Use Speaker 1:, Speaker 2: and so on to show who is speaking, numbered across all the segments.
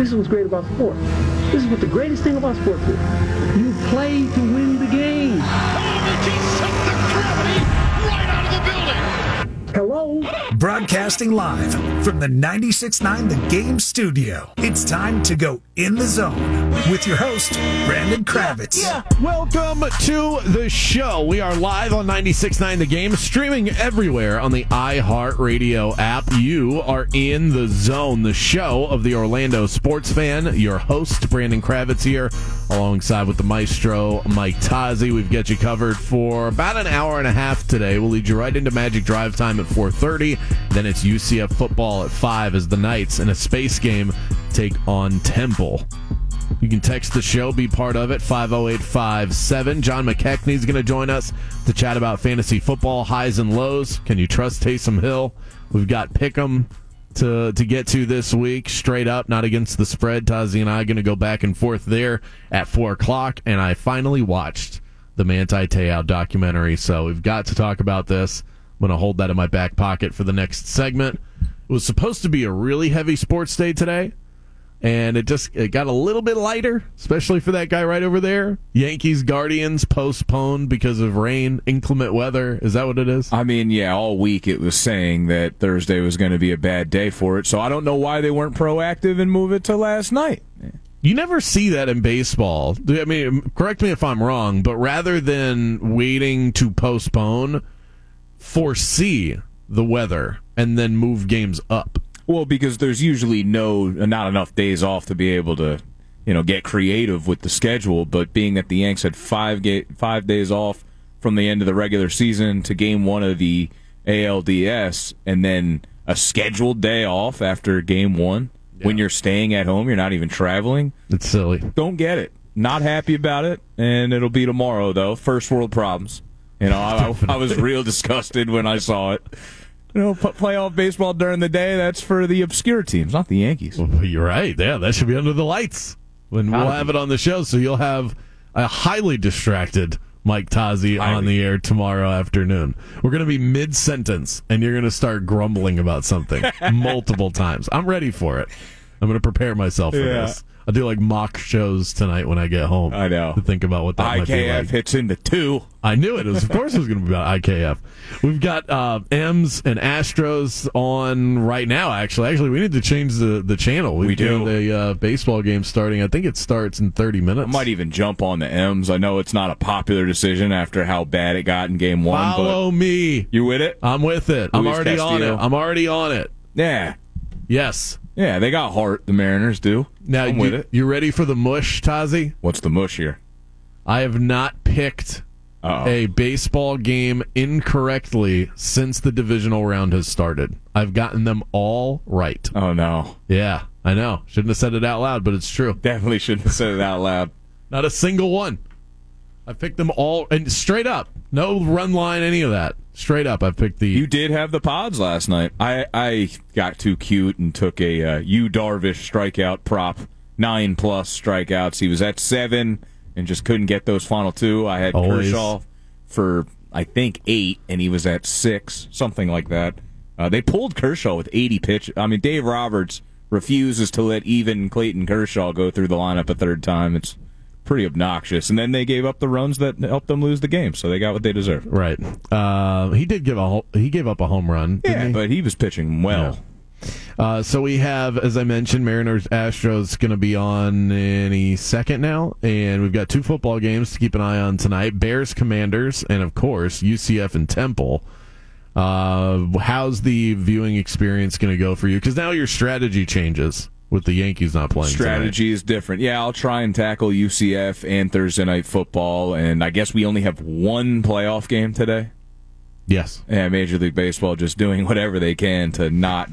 Speaker 1: This is what's great about sport. This is what the greatest thing about sports is. You play to win the game. Hello?
Speaker 2: Broadcasting live from the 96.9 The Game studio. It's time to go in the zone with your host, Brandon Kravitz.
Speaker 3: Yeah, Welcome to the show. We are live on 96.9 The Game, streaming everywhere on the iHeartRadio app. You are in the zone, the show of the Orlando sports fan. Your host, Brandon Kravitz here, alongside with the maestro, Mike Tazi. We've got you covered for about an hour and a half today. We'll lead you right into Magic Drive Time at 4.30. Then it's UCF football at 5 as the Knights in a space game take on Temple. You can text the show, be part of it, 50857. John McKechnie is going to join us to chat about fantasy football, highs and lows. Can you trust Taysom Hill? We've got Pick'em to to get to this week, straight up, not against the spread. Tazi and I are going to go back and forth there at 4 o'clock. And I finally watched the Manti Te'o documentary, so we've got to talk about this. I'm going to hold that in my back pocket for the next segment. It was supposed to be a really heavy sports day today and it just it got a little bit lighter, especially for that guy right over there. Yankees Guardians postponed because of rain, inclement weather. Is that what it is?
Speaker 4: I mean, yeah, all week it was saying that Thursday was going to be a bad day for it. So I don't know why they weren't proactive and move it to last night.
Speaker 3: You never see that in baseball. I mean, correct me if I'm wrong, but rather than waiting to postpone, foresee the weather and then move games up.
Speaker 4: Well, because there's usually no not enough days off to be able to, you know, get creative with the schedule. But being that the Yanks had five ga- five days off from the end of the regular season to game one of the ALDS, and then a scheduled day off after game one yeah. when you're staying at home, you're not even traveling.
Speaker 3: It's silly.
Speaker 4: Don't get it. Not happy about it, and it'll be tomorrow though. First world problems. You know, I, I was real disgusted when I saw it you know, playoff baseball during the day, that's for the obscure teams, not the Yankees.
Speaker 3: Well, you're right. Yeah, that should be under the lights. When we'll have it on the show, so you'll have a highly distracted Mike Tazi on the air tomorrow afternoon. We're going to be mid sentence, and you're going to start grumbling about something multiple times. I'm ready for it. I'm going to prepare myself for yeah. this. I'll do like mock shows tonight when I get home.
Speaker 4: I know
Speaker 3: to think about what that
Speaker 4: IKF
Speaker 3: might be like.
Speaker 4: hits into two.
Speaker 3: I knew it. it was, of course, it was going to be about IKF. We've got uh, M's and Astros on right now. Actually, actually, we need to change the the channel.
Speaker 4: We've we do
Speaker 3: the uh, baseball game starting. I think it starts in 30 minutes.
Speaker 4: I might even jump on the M's. I know it's not a popular decision after how bad it got in game one.
Speaker 3: Follow me.
Speaker 4: You with it?
Speaker 3: I'm with it. Luis I'm already Castillo. on it. I'm already on it.
Speaker 4: Yeah.
Speaker 3: Yes.
Speaker 4: Yeah, they got heart. The Mariners do.
Speaker 3: Now, I'm you, with it. You ready for the mush, Tazi?
Speaker 4: What's the mush here?
Speaker 3: I have not picked Uh-oh. a baseball game incorrectly since the divisional round has started. I've gotten them all right.
Speaker 4: Oh no.
Speaker 3: Yeah, I know. Shouldn't have said it out loud, but it's true.
Speaker 4: Definitely shouldn't have said it out loud.
Speaker 3: Not a single one. I picked them all and straight up. No run line, any of that. Straight up, I picked the.
Speaker 4: You did have the pods last night. I I got too cute and took a uh, Yu Darvish strikeout prop, nine plus strikeouts. He was at seven and just couldn't get those final two. I had Always. Kershaw for I think eight, and he was at six, something like that. Uh, they pulled Kershaw with 80 pitches. I mean, Dave Roberts refuses to let even Clayton Kershaw go through the lineup a third time. It's pretty obnoxious. And then they gave up the runs that helped them lose the game, so they got what they deserved.
Speaker 3: Right. Uh, he did give a he gave up a home run.
Speaker 4: Yeah,
Speaker 3: he?
Speaker 4: but he was pitching well.
Speaker 3: Yeah. Uh, so we have, as I mentioned, Mariners Astros going to be on any second now, and we've got two football games to keep an eye on tonight: Bears Commanders, and of course UCF and Temple. Uh, how's the viewing experience going to go for you? Because now your strategy changes with the Yankees not playing.
Speaker 4: Strategy
Speaker 3: tonight.
Speaker 4: is different. Yeah, I'll try and tackle UCF and Thursday night football, and I guess we only have one playoff game today.
Speaker 3: Yes.
Speaker 4: Yeah, Major League Baseball just doing whatever they can to not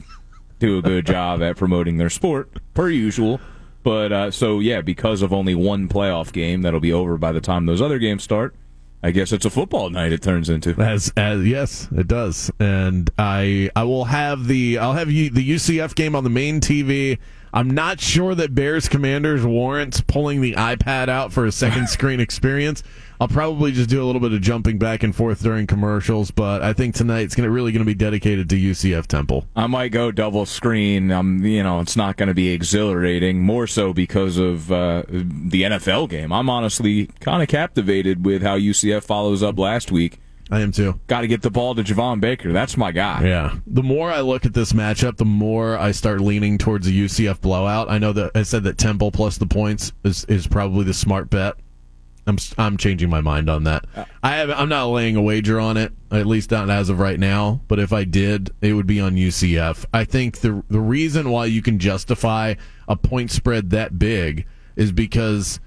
Speaker 4: do a good job at promoting their sport, per usual. But uh, so yeah, because of only one playoff game that'll be over by the time those other games start. I guess it's a football night. It turns into
Speaker 3: as as yes, it does. And I I will have the I'll have you, the UCF game on the main TV I'm not sure that Bears Commanders warrants pulling the iPad out for a second screen experience. I'll probably just do a little bit of jumping back and forth during commercials, but I think tonight's gonna really going to be dedicated to UCF Temple.
Speaker 4: I might go double screen. Um, you know, it's not going to be exhilarating. More so because of uh, the NFL game. I'm honestly kind of captivated with how UCF follows up last week.
Speaker 3: I am too.
Speaker 4: Got to get the ball to Javon Baker. That's my guy.
Speaker 3: Yeah. The more I look at this matchup, the more I start leaning towards a UCF blowout. I know that I said that Temple plus the points is, is probably the smart bet. I'm I'm changing my mind on that. I have I'm not laying a wager on it, at least not as of right now. But if I did, it would be on UCF. I think the the reason why you can justify a point spread that big is because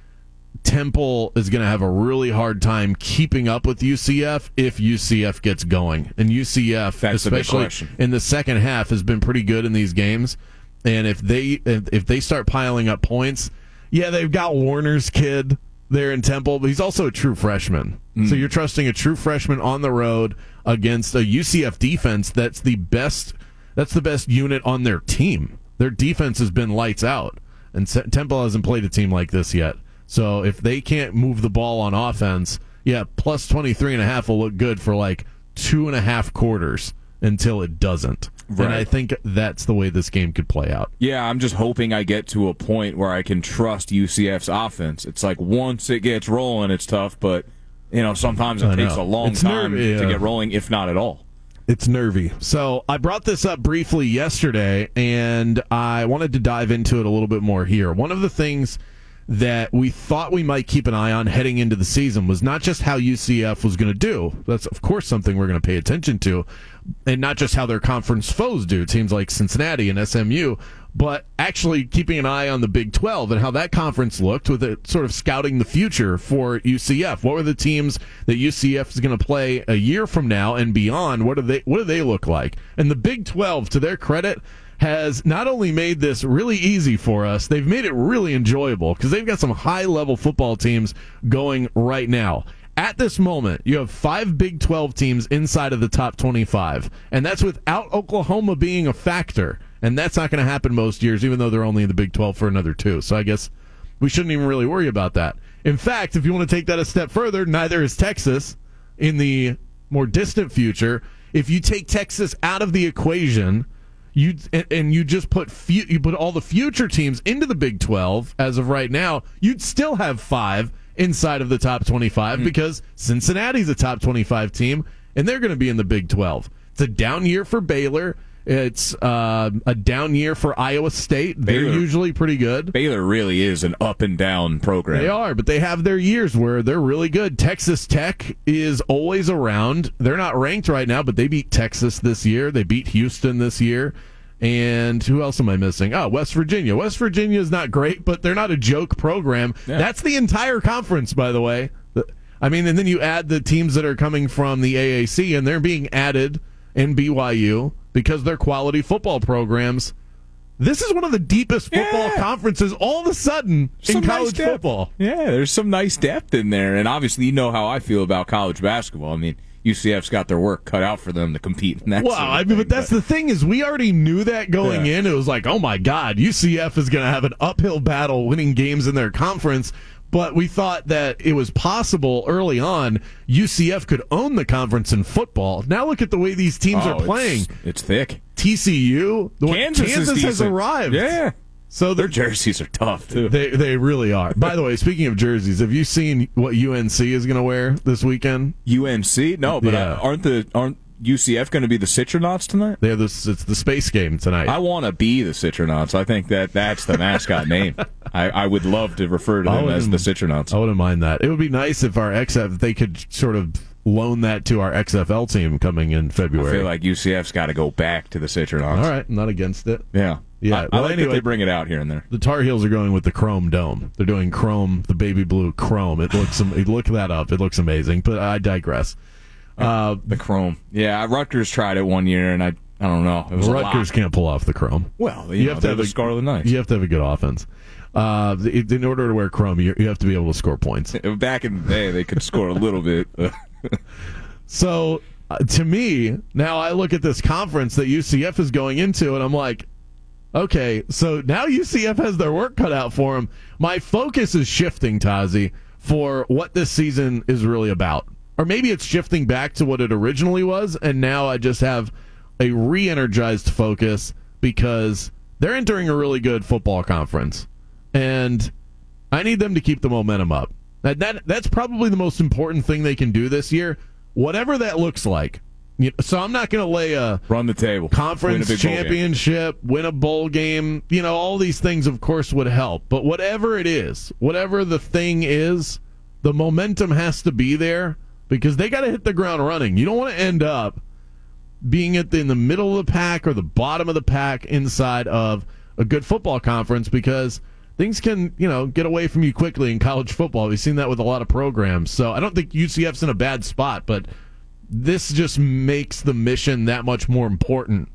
Speaker 3: Temple is going to have a really hard time keeping up with UCF if UCF gets going. And UCF,
Speaker 4: That's
Speaker 3: especially in the second half, has been pretty good in these games. And if they if, if they start piling up points, yeah, they've got Warner's kid there in Temple, but he's also a true freshman. So you're trusting a true freshman on the road against a UCF defense that's the best that's the best unit on their team. Their defense has been lights out. And Temple hasn't played a team like this yet. So if they can't move the ball on offense, yeah, plus 23 and a half will look good for like two and a half quarters until it doesn't. And I think that's the way this game could play out.
Speaker 4: Yeah, I'm just hoping I get to a point where I can trust UCF's offense. It's like once it gets rolling, it's tough, but you know sometimes it takes a long
Speaker 3: It's
Speaker 4: time
Speaker 3: nervy,
Speaker 4: to
Speaker 3: yeah.
Speaker 4: get rolling, if not at all.
Speaker 3: It's nervy. So I brought this up briefly yesterday, and I wanted to dive into it a little bit more here. One of the things that we thought we might keep an eye on heading into the season was not just how UCF was going to do. That's, of course, something we're going to pay attention to, and not just how their conference foes do, teams like Cincinnati and SMU, but actually keeping an eye on the Big 12 and how that conference looked with it sort of scouting the future for UCF. What were the teams that UCF is going to play a year from now and beyond? What do they what do they look like? And the Big 12 to their credit has not only made this really easy for us, they've made it really enjoyable because they've got some high level football teams going right now. At this moment, you have five Big 12 teams inside of the top 25, and that's without Oklahoma being a factor. And that's not going to happen most years, even though they're only in the Big 12 for another two. So I guess we shouldn't even really worry about that. In fact, if you want to take that a step further, neither is Texas in the more distant future. If you take Texas out of the equation, you and, you just put fu- you put all the future teams into the Big 12 as of right now, you'd still have 5 inside of the top 25 hmm. because Cincinnati's a top 25 team and they're going to be in the Big 12. It's a down year for Baylor. It's uh, a down year for Iowa State. They're usually pretty good.
Speaker 4: Baylor really is an up and down program.
Speaker 3: They are, but they have their years where they're really good. Texas Tech is always around. They're not ranked right now, but they beat Texas this year. They beat Houston this year. And who else am I missing? Oh, West Virginia. West Virginia is not great, but they're not a joke program.
Speaker 4: Yeah.
Speaker 3: That's the entire conference, by the way. I mean, and then you add the teams that are coming from the AAC, and they're being added in BYU because they're quality football programs. This is one of the deepest football
Speaker 4: Yeah.
Speaker 3: conferences all of a sudden in
Speaker 4: Some nice
Speaker 3: college
Speaker 4: depth.
Speaker 3: football.
Speaker 4: Yeah, there's some nice depth in there, and obviously you know how I feel about college basketball. I mean, UCF's got their work cut out for them to compete in that.
Speaker 3: Well,
Speaker 4: sort of
Speaker 3: I mean,
Speaker 4: thing,
Speaker 3: but that's the thing is we already knew that going
Speaker 4: Yeah.
Speaker 3: in. It was like, oh my God, UCF is going to have an uphill battle winning games in their conference. But we thought that it was possible early on. UCF could own the conference in football. Now look at the way these teams
Speaker 4: Oh,
Speaker 3: are playing.
Speaker 4: It's, it's thick.
Speaker 3: TCU, the
Speaker 4: Kansas, is
Speaker 3: has arrived.
Speaker 4: Yeah,
Speaker 3: so
Speaker 4: their jerseys are tough too.
Speaker 3: They they really are. By the way, speaking of jerseys, have you seen what UNC is going to wear this weekend?
Speaker 4: UNC, no, but
Speaker 3: Yeah.
Speaker 4: uh, aren't the aren't UCF going to be the Citronauts tonight?
Speaker 3: They have this. It's the space game tonight.
Speaker 4: I want to be the Citronauts. I think that that's the mascot name. I, I would love to refer to them as the Citronauts.
Speaker 3: I wouldn't mind that. It would be nice if our XF they could sort of loan that to our XFL team coming in February.
Speaker 4: I feel like UCF's got to go back to the Citronauts.
Speaker 3: All right, I'm not against it.
Speaker 4: Yeah.
Speaker 3: Yeah,
Speaker 4: I, I
Speaker 3: well,
Speaker 4: like that
Speaker 3: anyway-
Speaker 4: they bring it out here and there.
Speaker 3: The Tar Heels are going with the chrome dome. They're doing chrome, the baby blue chrome. It looks look that up. It looks amazing. But I digress. Uh,
Speaker 4: The Chrome. Yeah, Rutgers tried it one year, and I I don't know. It was
Speaker 3: Rutgers can't pull off the chrome.
Speaker 4: Well, you, know, they're the
Speaker 3: a
Speaker 4: Scarlet Knights.
Speaker 3: You have to have a good offense. Uh, in order to wear chrome, you, you have to be able to score points.
Speaker 4: Back in the day, they could score a little bit.
Speaker 3: So uh, to me, now I look at this conference that UCF is going into, and I'm like, Okay, so now UCF has their work cut out for them. My focus is shifting, Tazi, for what this season is really about. Or maybe it's shifting back to what it originally was, and now I just have a re energized focus because they're entering a really good football conference. And I need them to keep the momentum up. That, that That's probably the most important thing they can do this year, whatever that looks like. You- So I'm not going to lay a
Speaker 4: Run the table.
Speaker 3: Conference
Speaker 4: game.
Speaker 3: championship, win a bowl game. You know, all these things, of course, would help. But whatever it is, whatever the thing is, the momentum has to be there because they got to hit the ground running. You don't want to end up being at the, in the middle of the pack or the bottom of the pack inside of a good football conference because things can, you know, get away from you quickly in college football. We've seen that with a lot of programs. So I don't think UCF's in a bad spot, but this just makes the mission that much more important.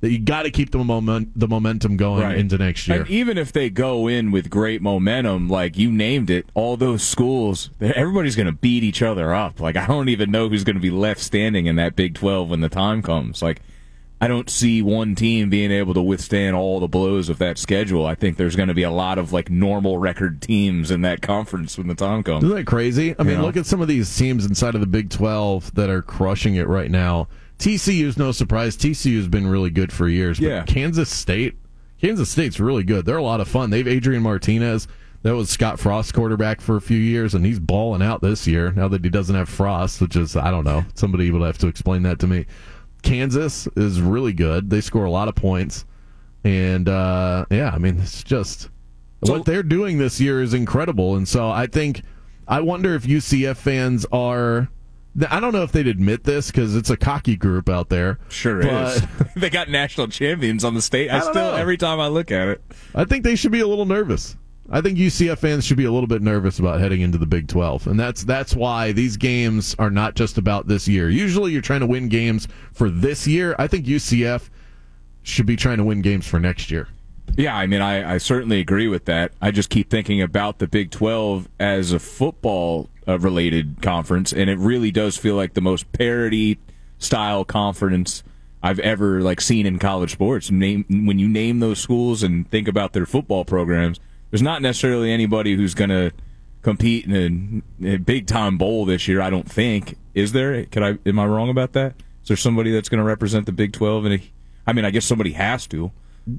Speaker 3: That you got to keep the moment the momentum going
Speaker 4: Right.
Speaker 3: into next year.
Speaker 4: And even if they go in with great momentum, like you named it, all those schools, everybody's going to beat each other up. Like I don't even know who's going to be left standing in that Big 12 when the time comes. Like I don't see one team being able to withstand all the blows of that schedule. I think there's going to be a lot of like normal record teams in that conference when the time comes.
Speaker 3: Isn't that crazy? I mean, look at some of these teams inside of the Big 12 that are crushing it right now. TCU's no surprise. TCU's been really good for years. But
Speaker 4: Yeah.
Speaker 3: Kansas State, Kansas State's really good. They're a lot of fun. They've Adrian Martinez. That was Scott Frost quarterback for a few years, and he's balling out this year now that he doesn't have Frost, which is, I don't know. Somebody would have to explain that to me. Kansas is really good. They score a lot of points. And, uh, yeah, I mean, it's just
Speaker 4: So-
Speaker 3: what they're doing this year is incredible. And so I think, I wonder if UCF fans are. I don't know if they'd admit this because it's a cocky group out there.
Speaker 4: Sure
Speaker 3: but
Speaker 4: is. they got national champions on the state. I,
Speaker 3: I
Speaker 4: still
Speaker 3: know.
Speaker 4: every time I look at it.
Speaker 3: I think they should be a little nervous. I think UCF fans should be a little bit nervous about heading into the Big 12. And that's that's why these games are not just about this year. Usually you're trying to win games for this year. I think UCF should be trying to win games for next year.
Speaker 4: Yeah, I mean, I, I certainly agree with that. I just keep thinking about the Big 12 as a football uh, related conference, and it really does feel like the most parity style conference I've ever like seen in college sports. Name when you name those schools and think about their football programs, there's not necessarily anybody who's going to compete in a, a big time bowl this year. I don't think is there. Could I? Am I wrong about that? Is there somebody that's going to represent the Big 12? And I mean, I guess somebody has to.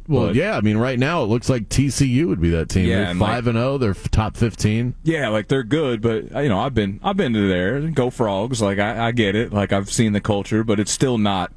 Speaker 3: Well,
Speaker 4: But-
Speaker 3: yeah, I mean right now it looks like TCU would be that team.
Speaker 4: Yeah,
Speaker 3: they're
Speaker 4: and, like-
Speaker 3: 5 and 0, they're top 15.
Speaker 4: Yeah, like they're good, but uh, you know, I've been I've been to there. Go frogs! Like I, I get it. Like I've seen the culture, but it's still not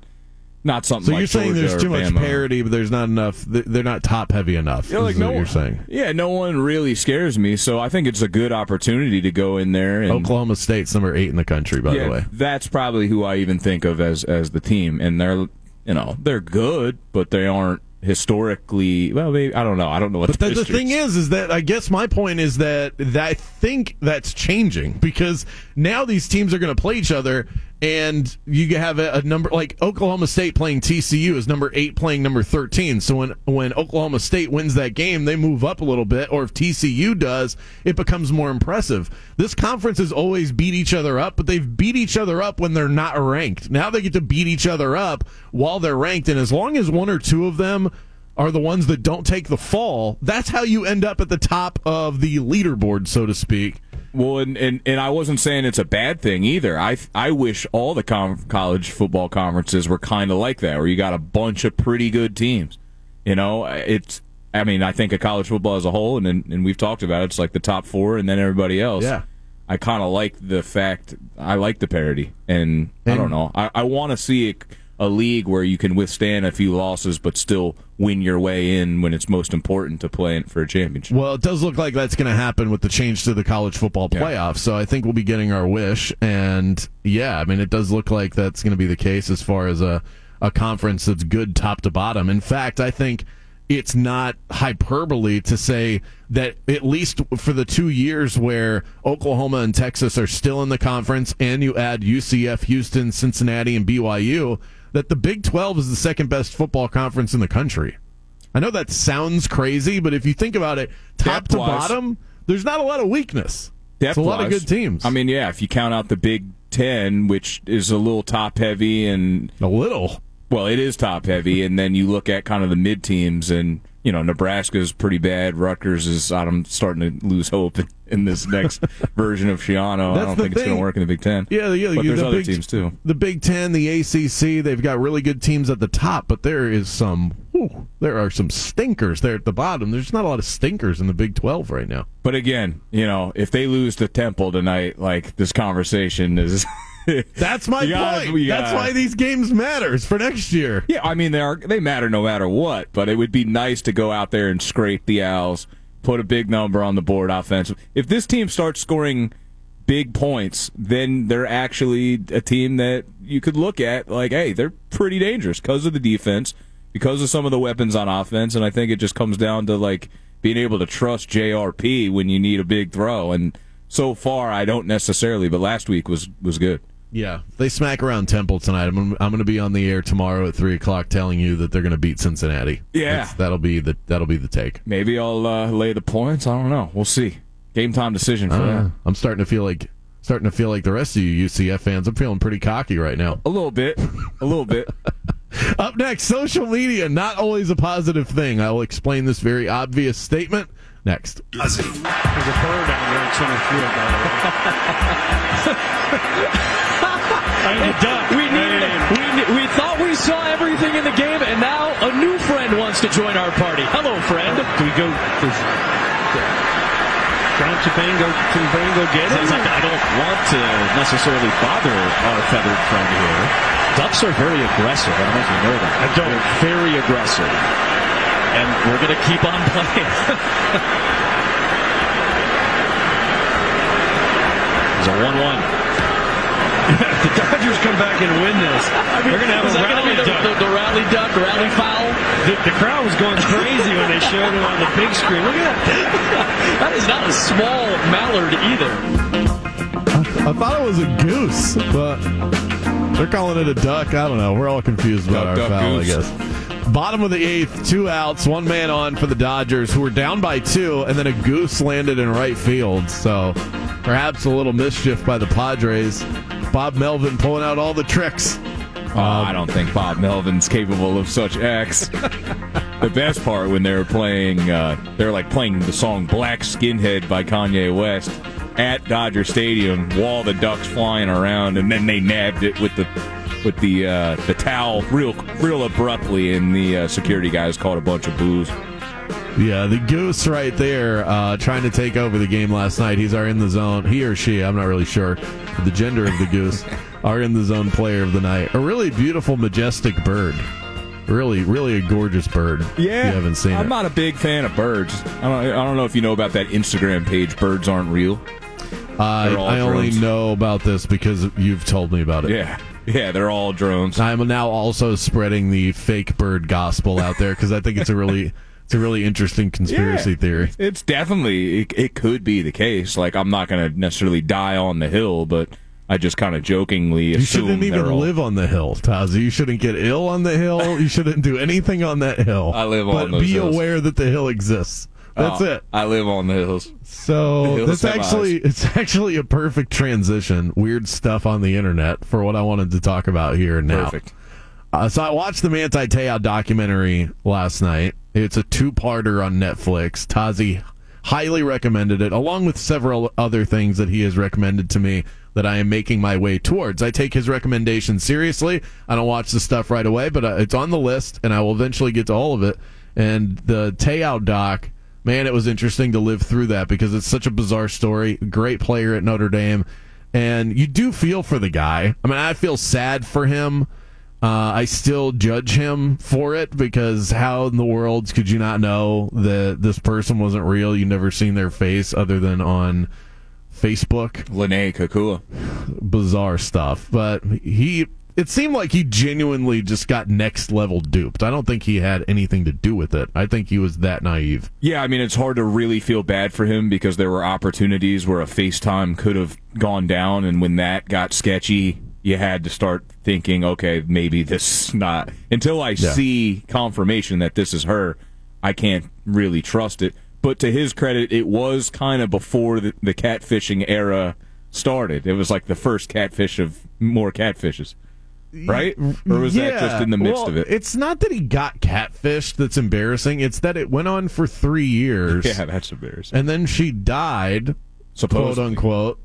Speaker 4: not something.
Speaker 3: So
Speaker 4: like
Speaker 3: you're saying
Speaker 4: Georgia
Speaker 3: there's too much parity, but there's not enough. They're not top heavy enough.
Speaker 4: Yeah, like
Speaker 3: is
Speaker 4: no
Speaker 3: what you're
Speaker 4: one-
Speaker 3: saying.
Speaker 4: Yeah, no one really scares me. So I think it's a good opportunity to go in there. And,
Speaker 3: Oklahoma State's number eight in the country, by
Speaker 4: yeah,
Speaker 3: the way.
Speaker 4: that's probably who I even think of as as the team, and they're you know they're good, but they aren't historically. Well, maybe I don't know. I don't know what
Speaker 3: But
Speaker 4: the,
Speaker 3: the, thing is, is that I guess my point is that, that I think that's changing because now these teams are going to play each other, and you have a, a number like Oklahoma State playing TCU is number eight playing number thirteen. So when when Oklahoma State wins that game, they move up a little bit, or if TCU does, it becomes more impressive. This conference has always beat each other up, but they've beat each other up when they're not ranked. Now they get to beat each other up while they're ranked, and as long as one or two of them are the ones that don't take the fall. That's how you end up at the top of the leaderboard, so to speak.
Speaker 4: Well, and, and, and I wasn't saying it's a bad thing either. I I wish all the com- college football conferences were kind of like that, where you got a bunch of pretty good teams. You know, it's. I mean, I think of college football as a whole, and and, and we've talked about it, it's like the top four, and then everybody else.
Speaker 3: Yeah.
Speaker 4: I kind of like the fact. I like the parity, and, I don't know. I, I want to see a, a league where you can withstand a few losses, but still win your way in when it's most important to play in- for a championship.
Speaker 3: Well, it does look like that's going to happen with the change to the college football
Speaker 4: Yeah.
Speaker 3: playoff. So I think we'll be getting our wish. And yeah, I mean, it does look like that's going to be the case as far as a, a conference that's good top to bottom. In fact, I think it's not hyperbole to say that at least for the two years where Oklahoma and Texas are still in the conference and you add UCF, Houston, Cincinnati, and BYU, that the Big 12 is the second best football conference in the country. I know that sounds crazy, but if you think about it, top to bottom, there's not a lot of weakness. It's a lot of good teams.
Speaker 4: I mean, yeah, if you count out the Big Ten, which is a little top heavy, and
Speaker 3: a little.
Speaker 4: Well, it is top heavy, and then you look at kind of the mid teams, and you know Nebraska's pretty bad. Rutgers is. I'm starting to lose hope in, this next version of Schiano. I don't think it's going to work in the Big Ten.
Speaker 3: Yeah, yeah.
Speaker 4: but
Speaker 3: you-
Speaker 4: there's
Speaker 3: the
Speaker 4: other
Speaker 3: Big,
Speaker 4: teams too.
Speaker 3: The Big Ten, the ACC, they've got really good teams at the top, but there is some. whew, there are some stinkers there at the bottom. There's not a lot of stinkers in the Big Twelve right now.
Speaker 4: But again, you know, if they lose to Temple tonight, like this conversation is.
Speaker 3: That's my
Speaker 4: gotta-
Speaker 3: point. That's why these games matters for next year.
Speaker 4: Yeah, I mean they are they matter no matter what, but it would be nice to go out there and scrape the Owls, put a big number on the board offensive. If this team starts scoring big points, then they're actually a team that you could look at like, hey, they're pretty dangerous because of the defense, because of some of the weapons on offense, and I think it just comes down to like being able to trust JRP when you need a big throw and so far I don't necessarily, but last week was was good.
Speaker 3: Yeah, they smack around Temple tonight. I'm, I'm going to be on the air tomorrow at three o'clock, telling you that they're going to beat Cincinnati.
Speaker 4: Yeah.
Speaker 3: That's- that'll be the that'll be the take.
Speaker 4: Maybe I'll uh, lay the points. I don't know. We'll see. Game time decision for
Speaker 3: Uh,
Speaker 4: that.
Speaker 3: I'm starting to feel like starting to feel like the rest of you UCF fans. I'm feeling pretty cocky right now.
Speaker 4: A little bit. A little bit.
Speaker 3: Up next, social media not always a positive thing. I will explain this very obvious statement next.
Speaker 5: There's a bird down there in center field. by the way. I mean, a duck.
Speaker 6: We needed it. We, we thought we saw everything in the game, and now a new friend wants to join our party. Hello, friend.
Speaker 5: Do we go? Does John Chapin go? Can Bain go get it?
Speaker 6: Sounds like I don't want to necessarily bother our feathered friend here. Ducks are very aggressive. I don't know if you know that.
Speaker 5: I don't.
Speaker 6: They're very aggressive. And we're going to keep on playing. It's a 1-1.
Speaker 5: the Dodgers come back and win this. They're going to have
Speaker 6: Is
Speaker 5: a
Speaker 6: that
Speaker 5: rally
Speaker 6: be the,
Speaker 5: duck.
Speaker 6: the, the rally duck, rally foul?
Speaker 5: The, the crowd was going crazy when they showed it on the big screen. Look at that.
Speaker 6: That is not a small mallard either.
Speaker 3: I thought it was a goose, but they're calling it a duck. I don't know. We're all confused about
Speaker 4: Duck,
Speaker 3: our
Speaker 4: duck,
Speaker 3: foul,
Speaker 4: goose.
Speaker 3: I guess. Bottom of the eighth, two outs, one man on for the Dodgers, who were down by two, and then a goose landed in right field. So perhaps a little mischief by the Padres. Bob Melvin pulling out all the tricks.
Speaker 4: Oh, I don't think Bob Melvin's capable of such acts. the best part when they were playing, uh, they were like playing the song "Black Skinhead" by Kanye West at Dodger Stadium, while the ducks flying around, and then they nabbed it with the with the uh, the towel real real abruptly, and the uh, security guys caught a bunch of boos.
Speaker 3: Yeah, the goose right there, uh, trying to take over the game last night. He's our in the zone. He or she, I'm not really sure. The gender of the goose, our in the zone player of the night. A really beautiful, majestic bird. Really, really a gorgeous bird. Yeah, you haven't seen
Speaker 4: I'm
Speaker 3: it.
Speaker 4: not a big fan of birds. I don't, I don't know if you know about that Instagram page. Birds aren't real.
Speaker 3: I,
Speaker 4: they're
Speaker 3: I only
Speaker 4: drones.
Speaker 3: know about this because you've told me about it.
Speaker 4: Yeah, yeah, they're all drones.
Speaker 3: I'm now also spreading the fake bird gospel out there because I think it's a really, it's a really interesting conspiracy
Speaker 4: Yeah.
Speaker 3: theory.
Speaker 4: It's definitely it, it could be the case. Like I'm not going to necessarily die on the hill, but I just kind of jokingly assume you
Speaker 3: shouldn't even
Speaker 4: all-
Speaker 3: live on the hill, Tazi. You shouldn't get ill on the hill. You shouldn't do anything on that hill.
Speaker 4: I live
Speaker 3: but
Speaker 4: on those
Speaker 3: be
Speaker 4: hills.
Speaker 3: aware that the hill exists. That's
Speaker 4: Oh,
Speaker 3: it.
Speaker 4: I live on the hills.
Speaker 3: So
Speaker 4: The hills
Speaker 3: that's actually it's actually a perfect transition. Weird stuff on the internet for what I wanted to talk about here and now.
Speaker 4: Perfect.
Speaker 3: Uh, so I watched the Manti Te'o documentary last night. It's a two-parter on Netflix. Tazi highly recommended it, along with several other things that he has recommended to me that I am making my way towards. I take his recommendations seriously. I don't watch the stuff right away, but uh, it's on the list, and I will eventually get to all of it. And the Te'o doc, man, it was interesting to live through that because it's such a bizarre story. Great player at Notre Dame, and you do feel for the guy. I mean, I feel sad for him. Uh, I still judge him for it because how in the world could you not know that this person wasn't real? You never seen their face other than on Facebook.
Speaker 4: Lennay Kekua.
Speaker 3: Bizarre stuff. But he, it seemed like he genuinely just got next level duped. I don't think he had anything to do with it. I think he was that naive.
Speaker 4: Yeah, I mean it's hard to really feel bad for him because there were opportunities where a FaceTime could have gone down, and when that got sketchy, you had to start thinking, okay, maybe this is not. Until I
Speaker 3: Yeah.
Speaker 4: see confirmation that this is her, I can't really trust it. But to his credit, it was kind of before the, the catfishing era started. It was like the first catfish of more catfishes. Right? Or was that just in the midst
Speaker 3: well,
Speaker 4: of it?
Speaker 3: It's not that he got catfished that's embarrassing. It's that it went on for three years.
Speaker 4: Yeah, that's embarrassing.
Speaker 3: And then she died, quote unquote.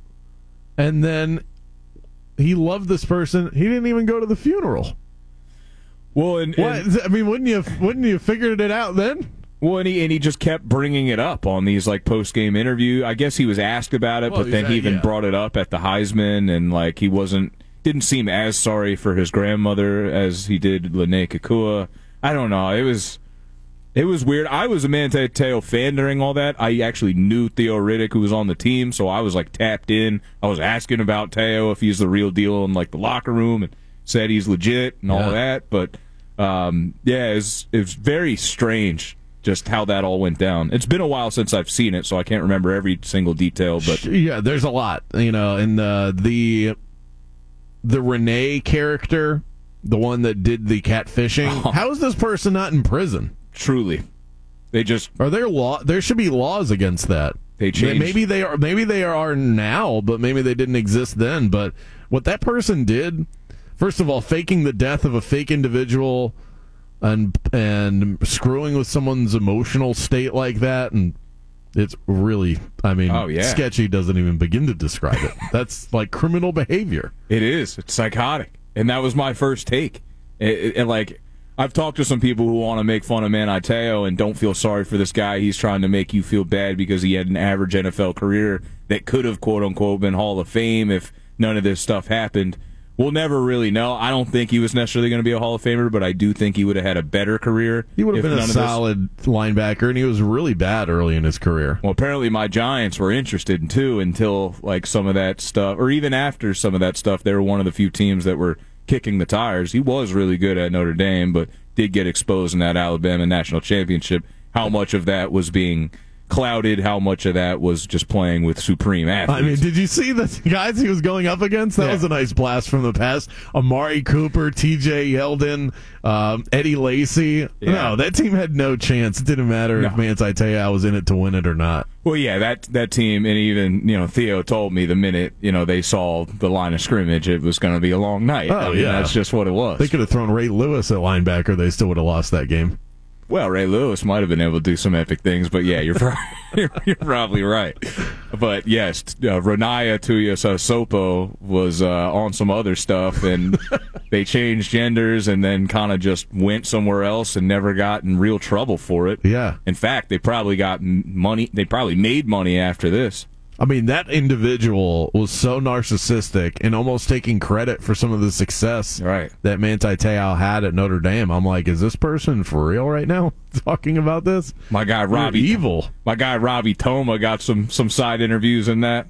Speaker 3: And then he loved this person. He didn't even go to the funeral.
Speaker 4: Well, and, and-
Speaker 3: What? I mean, wouldn't you? Wouldn't you have figured it out then?
Speaker 4: Well, and he and he just kept bringing it up on these like post game interview. I guess he was asked about it,
Speaker 3: Well,
Speaker 4: but then he even
Speaker 3: yeah.
Speaker 4: brought it up at the Heisman, and like he wasn't didn't seem as sorry for his grandmother as he did Lennay Kekua. I don't know. It was it was weird. I was a Manti Te'o fan during all that. I actually knew Theo Riddick, who was on the team, so I was like tapped in. I was asking about Te'o if he's the real deal in like the locker room, and said he's legit and all
Speaker 3: Yeah.
Speaker 4: that. But um, yeah, it's it's very strange just how that all went down. It's been a while since I've seen it, so I can't remember every single detail. But
Speaker 3: yeah, there's a lot, you know, and the the the Renee character, the one that did the catfishing. How is this person not in prison?
Speaker 4: truly, they just
Speaker 3: Are there law? There should be laws against that.
Speaker 4: They changed-
Speaker 3: Maybe they are. Maybe they are now, but maybe they didn't exist then. But what that person did, first of all, faking the death of a fake individual, and and screwing with someone's emotional state like that, and it's really, I mean,
Speaker 4: Oh, yeah.
Speaker 3: sketchy doesn't even begin to describe it. That's like criminal behavior.
Speaker 4: It is. It's psychotic, and that was my first take. And like, I've talked to some people who want to make fun of Manti Te'o and don't feel sorry for this guy. He's trying to make you feel bad because he had an average NFL career that could have quote unquote been Hall of Fame if none of this stuff happened. We'll never really know. I don't think he was necessarily going to be a Hall of Famer, but I do think he would have had a better career.
Speaker 3: He would have been a
Speaker 4: of this-
Speaker 3: solid linebacker, and he was really bad early in his career.
Speaker 4: Well, apparently my Giants were interested in too until like some of that stuff, or even after some of that stuff, they were one of the few teams that were kicking the tires. He was really good at Notre Dame, but did get exposed in that Alabama national championship. How much of that was being clouded? How much of that was just playing with supreme athletes?
Speaker 3: I mean, did you see the guys he was going up against? That
Speaker 4: Yeah.
Speaker 3: was a nice blast from the past. Amari Cooper, T.J. Yeldon, um, Eddie Lacy.
Speaker 4: Yeah.
Speaker 3: No, that team had no chance. It didn't matter if
Speaker 4: No.
Speaker 3: Manti Te'o was in it to win it or not.
Speaker 4: Well, yeah, that that team, and even you know Theo told me the minute you know they saw the line of scrimmage, it was going to be a long night.
Speaker 3: Oh,
Speaker 4: I mean,
Speaker 3: yeah.
Speaker 4: that's just what it was.
Speaker 3: They could have thrown Ray Lewis at linebacker. They still would have lost that game.
Speaker 4: Well, Ray Lewis might have been able to do some epic things, but yeah, you're probably, you're, you're probably right. But yes, uh, Renaya Tuya was uh, on some other stuff, and they changed genders, and then kind of just went somewhere else and never got in real trouble for it.
Speaker 3: Yeah.
Speaker 4: In fact, they probably got money. They probably made money after this.
Speaker 3: I mean, that individual was so narcissistic and almost taking credit for some of the success
Speaker 4: Right.
Speaker 3: that Manti Te'o had at Notre Dame. I'm like, is this person for real right now talking about this?
Speaker 4: My guy
Speaker 3: You're
Speaker 4: Robbie
Speaker 3: evil.
Speaker 4: My guy Robby Toma got some some side interviews in that.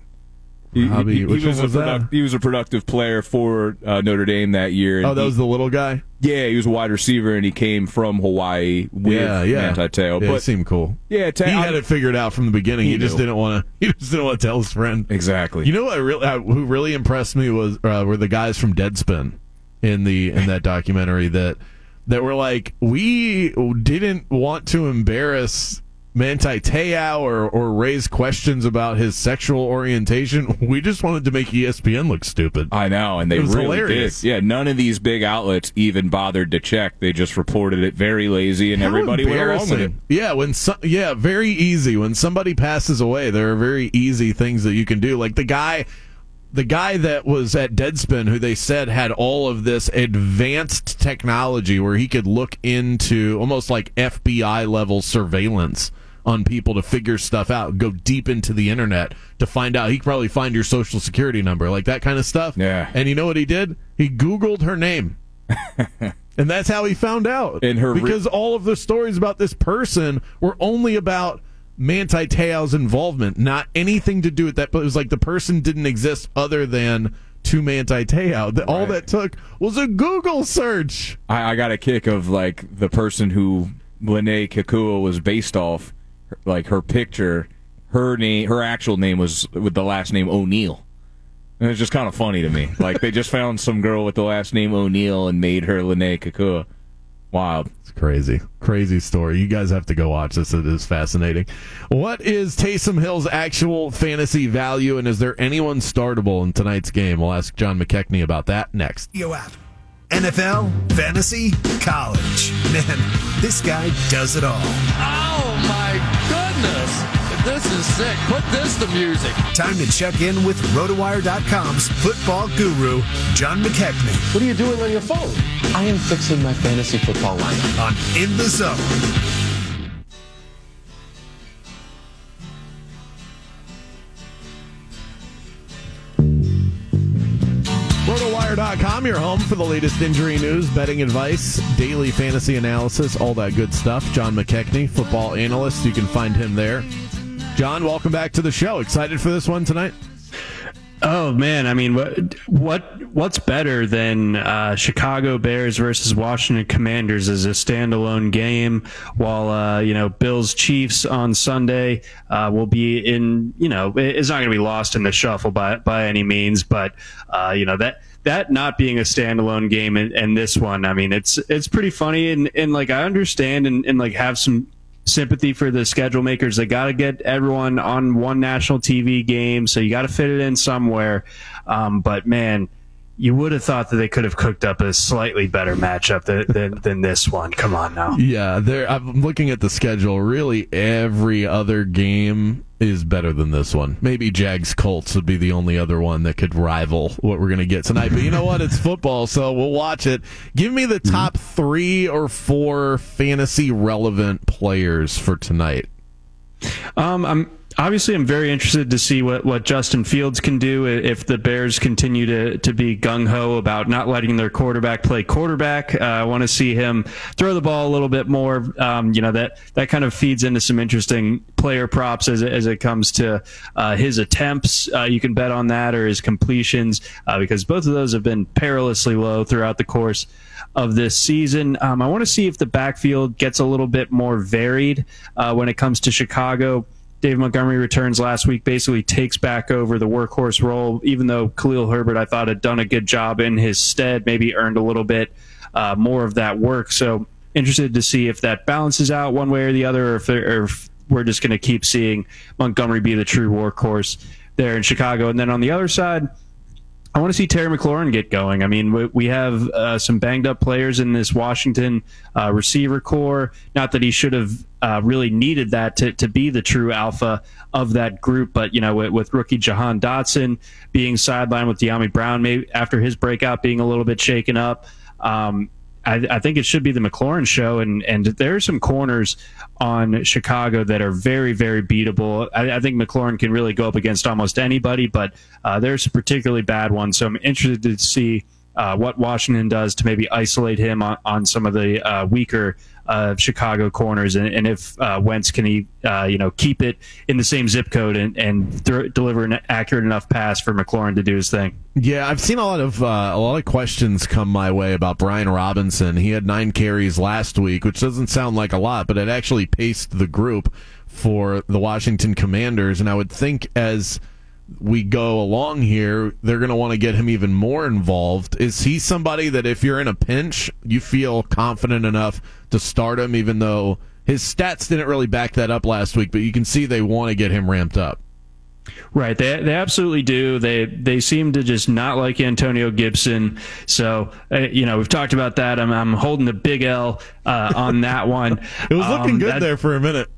Speaker 4: He, he- was
Speaker 3: was
Speaker 4: a
Speaker 3: that?
Speaker 4: he was a productive player for uh, Notre Dame that year.
Speaker 3: Oh, that was the little guy.
Speaker 4: yeah, he was a wide receiver and he came from Hawaii with
Speaker 3: yeah, yeah.
Speaker 4: Manti Te'o.
Speaker 3: Yeah, it
Speaker 4: But
Speaker 3: seemed cool.
Speaker 4: yeah, Te-
Speaker 3: he had it figured out from the beginning. He,
Speaker 4: He
Speaker 3: just didn't want to. He just didn't want to tell his friend.
Speaker 4: exactly.
Speaker 3: You know what? Really, uh, who really impressed me was uh, were the guys from Deadspin in the in that documentary that that were like, we didn't want to embarrass Manti Te'o or or raise questions about his sexual orientation. We just wanted to make ESPN look stupid.
Speaker 4: I know, and they really
Speaker 3: hilarious.
Speaker 4: did. Yeah, none of these big outlets even bothered to check. They just reported it very lazy, and
Speaker 3: How
Speaker 4: everybody went along with it.
Speaker 3: Yeah, when so, yeah, very easy. When somebody passes away, there are very easy things that you can do. Like the guy, the guy that was at Deadspin, who they said had all of this advanced technology where he could look into almost like FBI level surveillance on people to figure stuff out, go deep into the internet to find out. He could probably find your social security number, like that kind of stuff.
Speaker 4: Yeah.
Speaker 3: And you know what he did? He Googled her name. And that's how he found out.
Speaker 4: And her re-
Speaker 3: because all of the stories about this person were only about Manti Te'o's involvement, not anything to do with that. But it was like the person didn't exist other than to Manti Te'o. The- All
Speaker 4: Right.
Speaker 3: that took was a Google search.
Speaker 4: I, I got a kick of like the person who Lennay Kekua was based off, like her picture, her name, her actual name was with the last name O'Neill. And it's just kind of funny to me. Like they just found some girl with the last name O'Neill and made her Lennay Kekua. Wild.
Speaker 3: It's crazy, crazy story. You guys have to go watch this. It is fascinating. What is Taysom Hill's actual fantasy value, and is there anyone startable in tonight's game? We'll ask John McKechnie about that next.
Speaker 2: Yo app. NFL, fantasy, college. Man, this guy does it all.
Speaker 7: My goodness! This is sick. Put this to music.
Speaker 2: Time to check in with RotoWire.com's football guru, John McKechnie,
Speaker 1: What are you doing on your phone? I am fixing my fantasy football lineup.
Speaker 2: on In the Zone.
Speaker 3: RotoWire.com, your home for the latest injury news, betting advice, daily fantasy analysis, all that good stuff. John McKechnie, football analyst. You can find him there. John, welcome back to the show. Excited for this one tonight?
Speaker 8: Oh man, I mean, what what what's better than uh, Chicago Bears versus Washington Commanders as a standalone game? While uh, you know Bills Chiefs on Sunday uh, will be in, you know, it's not going to be lost in the shuffle by by any means, but uh, you know that that not being a standalone game and, and this one, I mean, it's it's pretty funny and, and like I understand and, and like have some sympathy for the schedule makers. They got to get everyone on one national TV game, so you got to fit it in somewhere. Um, but man, you would have thought that they could have cooked up a slightly better matchup than, than, than this one. Come on now.
Speaker 3: Yeah, there. I'm looking at the schedule. Really, every other game is better than this one. Maybe Jags Colts would be the only other one that could rival what we're going to get tonight. But you know what? It's football, so we'll watch it. Give me the top three or four fantasy relevant players for tonight.
Speaker 8: Um, I'm obviously I'm very interested to see what, what Justin Fields can do if the Bears continue to, to be gung ho about not letting their quarterback play quarterback. Uh, I want to see him throw the ball a little bit more. Um, you know that that kind of feeds into some interesting player props as as it comes to uh, his attempts. Uh, you can bet on that or his completions uh, because both of those have been perilously low throughout the course of this season. Um, I want to see if the backfield gets a little bit more varied uh, when it comes to Chicago. Dave Montgomery returns last week, basically takes back over the workhorse role, even though Khalil Herbert, I thought, had done a good job in his stead, maybe earned a little bit uh, more of that work. So interested to see if that balances out one way or the other, or if, or if we're just going to keep seeing Montgomery be the true workhorse there in Chicago. And then on the other side, I want to see Terry McLaurin get going. I mean, we, have uh, some banged up players in this Washington uh, receiver core. Not that he should have uh, really needed that to, to be the true alpha of that group, but you know, with, with rookie Jahan Dotson being sidelined with Dyami Brown, maybe after his breakout being a little bit shaken up. Um, I, I, think it should be the McLaurin show, and and there are some corners on Chicago that are very very beatable. I, I think McLaurin can really go up against almost anybody, but uh, there's particularly bad ones. So I'm interested to see uh, what Washington does to maybe isolate him on, on some of the uh, weaker uh, Chicago corners, and, and if uh, Wentz can he, uh, you know, keep it in the same zip code and, and th- deliver an accurate enough pass for McLaurin to do his thing.
Speaker 3: Yeah, I've seen a lot of uh, a lot of questions come my way about Brian Robinson. He had nine carries last week, which doesn't sound like a lot, but it actually paced the group for the Washington Commanders, and I would think as we go along here, they're going to want to get him even more involved. Is he somebody that if you're in a pinch, you feel confident enough to start him, even though his stats didn't really back that up last week, but you can see they want to get him ramped up.
Speaker 8: Right, they they absolutely do. They they seem to just not like Antonio Gibson. So uh, you know we've talked about that. I'm I'm holding the big L uh, on that one.
Speaker 3: it was looking
Speaker 8: um,
Speaker 3: good
Speaker 8: that,
Speaker 3: there for a minute.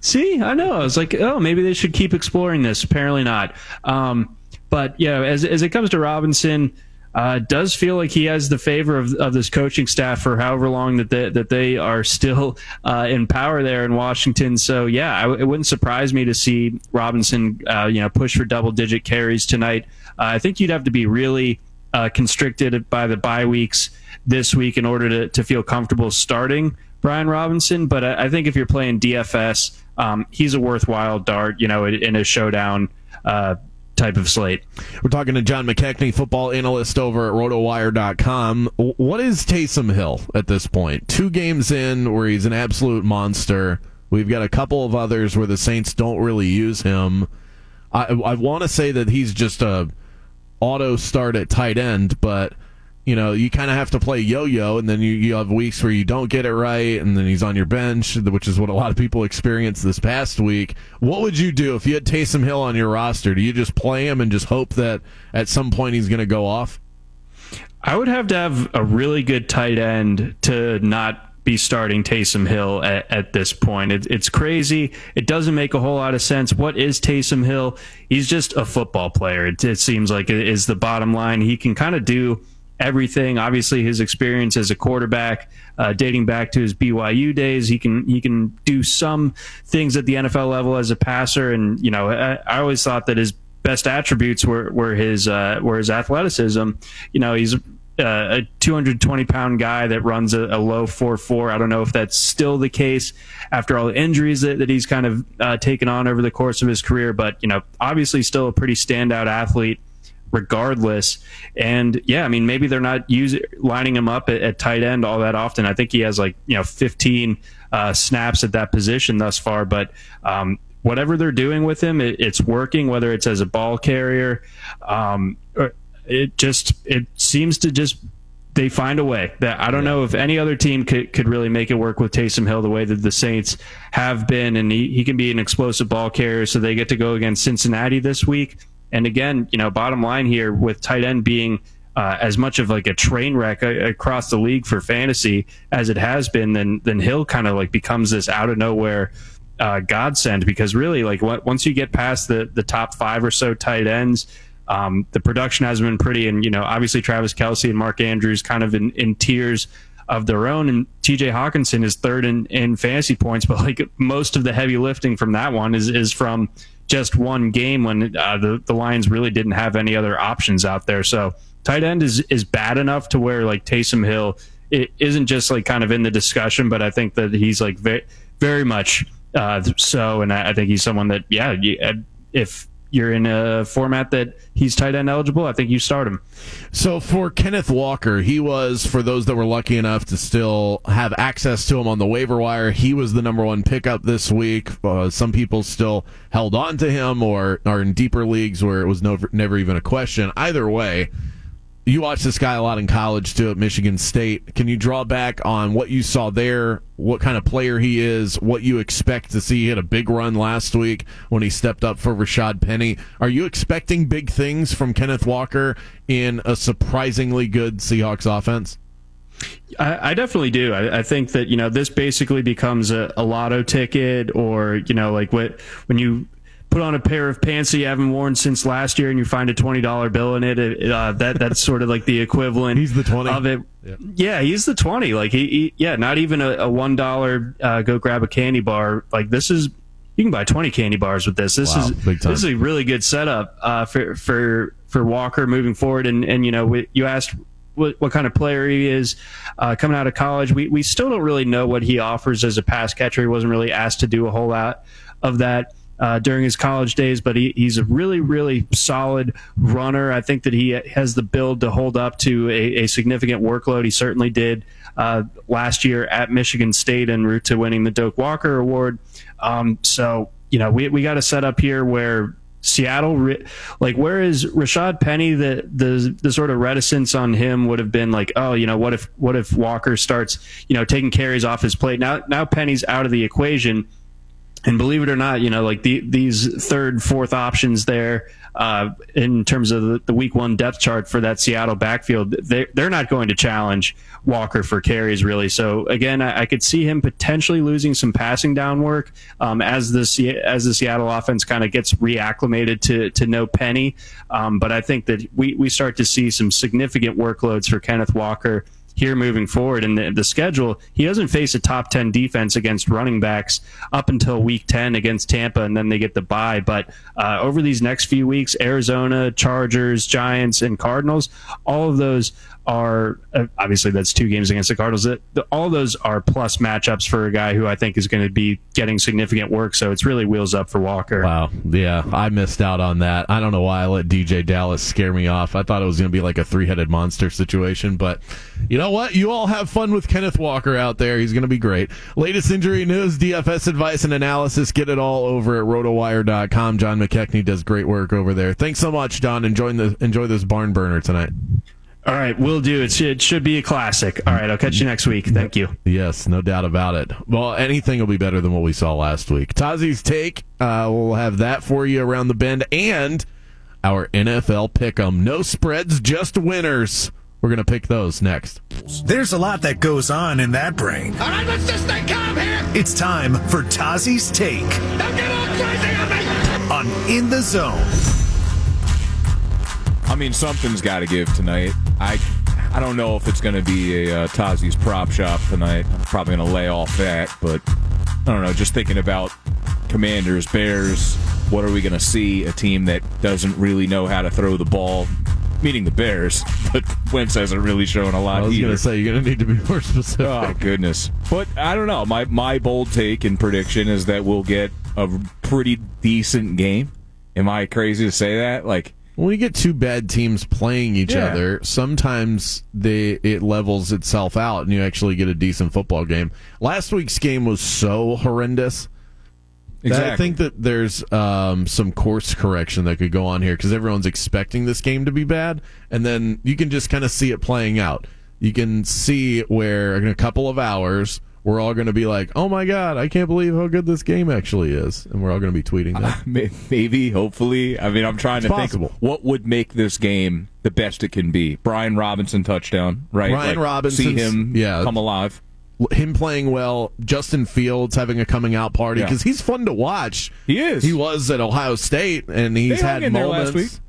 Speaker 8: See, I know. I was like, oh, maybe they should keep exploring this. Apparently not. Um, but yeah, as as it comes to Robinson, uh, does feel like he has the favor of, of this coaching staff for however long that they, that they are still uh, in power there in Washington. So yeah, I, it wouldn't surprise me to see Robinson, uh, you know, push for double digit carries tonight. Uh, I think you'd have to be really uh, constricted by the bye weeks this week in order to, to feel comfortable starting Brian Robinson. But I, I think if you're playing DFS, um, he's a worthwhile dart, you know, in a showdown uh, type of slate.
Speaker 3: We're talking to John McKechnie, football analyst over at rotowire.com. What is Taysom Hill at this point? Two games in where he's an absolute monster. We've got a couple of others where the Saints don't really use him. I, I want to say that he's just a auto start at tight end, but you know, you kind of have to play yo-yo, and then you, you have weeks where you don't get it right, and then he's on your bench, which is what a lot of people experienced this past week. What would you do if you had Taysom Hill on your roster? Do you just play him and just hope that at some point he's going to go off?
Speaker 8: I would have to have a really good tight end to not be starting Taysom Hill at, at this point. It, it's crazy. It doesn't make a whole lot of sense. What is Taysom Hill? He's just a football player. It, it seems like it is the bottom line. He can kind of do everything. Obviously, his experience as a quarterback, uh, dating back to his BYU days, he can he can do some things at the NFL level as a passer. And you know, I, I always thought that his best attributes were were his uh, were his athleticism. You know, he's uh, a 220 pound guy that runs a, a low 4 4. I don't know if that's still the case after all the injuries that, that he's kind of uh, taken on over the course of his career, but, you know, obviously still a pretty standout athlete regardless. And yeah, I mean, maybe they're not using lining him up at, at, tight end all that often. I think he has like, you know, 15 uh, snaps at that position thus far, but, um, whatever they're doing with him, it, it's working, whether it's as a ball carrier, um, it just it seems to just they find a way that I don't know if any other team could, could really make it work with Taysom Hill the way that the Saints have been, and he, he can be an explosive ball carrier. So they get to go against Cincinnati this week. And again, you know, bottom line here with tight end being uh, as much of like a train wreck across the league for fantasy as it has been, then then Hill kind of like becomes this out of nowhere uh, godsend because really like once you get past the the top five or so tight ends um, the production has been pretty, and you know, obviously Travis Kelce and Mark Andrews kind of in, in tiers of their own, and T.J. Hockenson is third in, in fantasy points, but like most of the heavy lifting from that one is is from just one game when uh, the the Lions really didn't have any other options out there. So tight end is is bad enough to where like Taysom Hill it isn't just like kind of in the discussion, but I think that he's like very very much uh, so, and I, I think he's someone that yeah, if you're in a format that he's tight end eligible, I think you start him.
Speaker 3: So for Kenneth Walker, he was for those that were lucky enough to still have access to him on the waiver wire. He was the number one pickup this week. Uh, some people still held on to him, or are in deeper leagues where it was never never even a question. Either way you watched this guy a lot in college too at Michigan State. Can you draw back on what you saw there, what kind of player he is, what you expect to see? He had a big run last week when he stepped up for Rashad Penny. Are you expecting big things from Kenneth Walker in a surprisingly good Seahawks offense?
Speaker 8: I, definitely do. I, I, think that you know this basically becomes a, a lotto ticket, or you know, like what when you put on a pair of pants that you haven't worn since last year and you find a $20 bill in it, uh, that that's sort of like the equivalent
Speaker 3: he's the 20
Speaker 8: of it. Yeah, yeah he's the 20 like he, he yeah not even a, a one dollar uh, go grab a candy bar. Like this is you can buy 20 candy bars with this. This wow, is this is a really good setup uh, for for for walker moving forward. And and you know you asked what, what, kind of player he is uh, coming out of college. We we still don't really know what he offers as a pass catcher. He wasn't really asked to do a whole lot of that uh, during his college days, but he, he's a really, really solid runner. I think that he has the build to hold up to a, a significant workload. He certainly did uh, last year at Michigan State en route to winning the Doak Walker Award. Um, so, you know, we, we got a setup here where Seattle, like, where is Rashad Penny? The, the the sort of reticence on him would have been like, oh, you know, what if what if Walker starts, you know, taking carries off his plate? Now now Penny's out of the equation and believe it or not, you know, like the, these third, fourth options there, uh, in terms of the, the, week one depth chart for that Seattle backfield, they, they're not going to challenge Walker for carries really. So again, I, I could see him potentially losing some passing down work, um, as the, as the Seattle offense kind of gets reacclimated to, to no penny. Um, but I think that we, we start to see some significant workloads for Kenneth Walker here moving forward in the, the schedule, he doesn't face a top 10 defense against running backs up until week 10 against Tampa, and then they get the bye. But uh, over these next few weeks, Arizona, Chargers, Giants, and Cardinals, all of those are uh, obviously that's two games against the Cardinals. All those are plus matchups for a guy who I think is going to be getting significant work. So it's really wheels up for Walker.
Speaker 3: Wow. Yeah, I missed out on that. I don't know why I let DeeJay Dallas scare me off. I thought it was going to be like a three headed monster situation, but you know what? You all have fun with Kenneth Walker out there. He's going to be great. Latest injury news, DFS advice and analysis. Get it all over at rotowire.com. John McKechnie does great work over there. Thanks so much, John. Enjoy the enjoy this barn burner tonight.
Speaker 8: All right, we'll do. It should, it should be a classic. All right, I'll catch you next week. Thank you.
Speaker 3: Yes, no doubt about it. Well, anything will be better than what we saw last week. Tazi's take, uh, we'll have that for you around the bend, and our NFL pick'em. No spreads, just winners. We're going to pick those next.
Speaker 2: There's a lot that goes on in that brain.
Speaker 7: All right, let's just stay calm here.
Speaker 2: It's time for Tazi's take
Speaker 7: Don't get all crazy on me.
Speaker 2: on In the Zone.
Speaker 4: I mean, something's got to give tonight. I I don't know if it's going to be a uh, Tazi's prop shop tonight. I'm probably going to lay off that, but I don't know. Just thinking about Commanders, Bears. What are we going to see? A team that doesn't really know how to throw the ball, meaning the Bears, but Wentz hasn't really shown a lot
Speaker 3: I was going to say you're going to need to be more specific.
Speaker 4: Oh goodness! But I don't know. My my bold take and prediction is that we'll get a pretty decent game. Am I crazy to say that? Like,
Speaker 3: When you get two bad teams playing each
Speaker 4: Yeah.
Speaker 3: other, sometimes they it levels itself out, and you actually get a decent football game. Last week's game was so horrendous. That I think that there's um, some course correction that could go on here because everyone's expecting this game to be bad, and then you can just kind of see it playing out. You can see where in a couple of hours we're all going to be like, "Oh my god, I can't believe how good this game actually is," and we're all going to be tweeting that.
Speaker 4: May- maybe, hopefully. I mean, I'm trying to
Speaker 3: It's
Speaker 4: think what would make this game the best it can be. Brian Robinson touchdown, right?
Speaker 3: Brian
Speaker 4: Like, see him
Speaker 3: yeah.
Speaker 4: come alive.
Speaker 3: Him playing well, Justin Fields having a coming out party
Speaker 4: Yeah.
Speaker 3: because he's fun to watch.
Speaker 4: He is.
Speaker 3: He was at Ohio State, and he's had moments.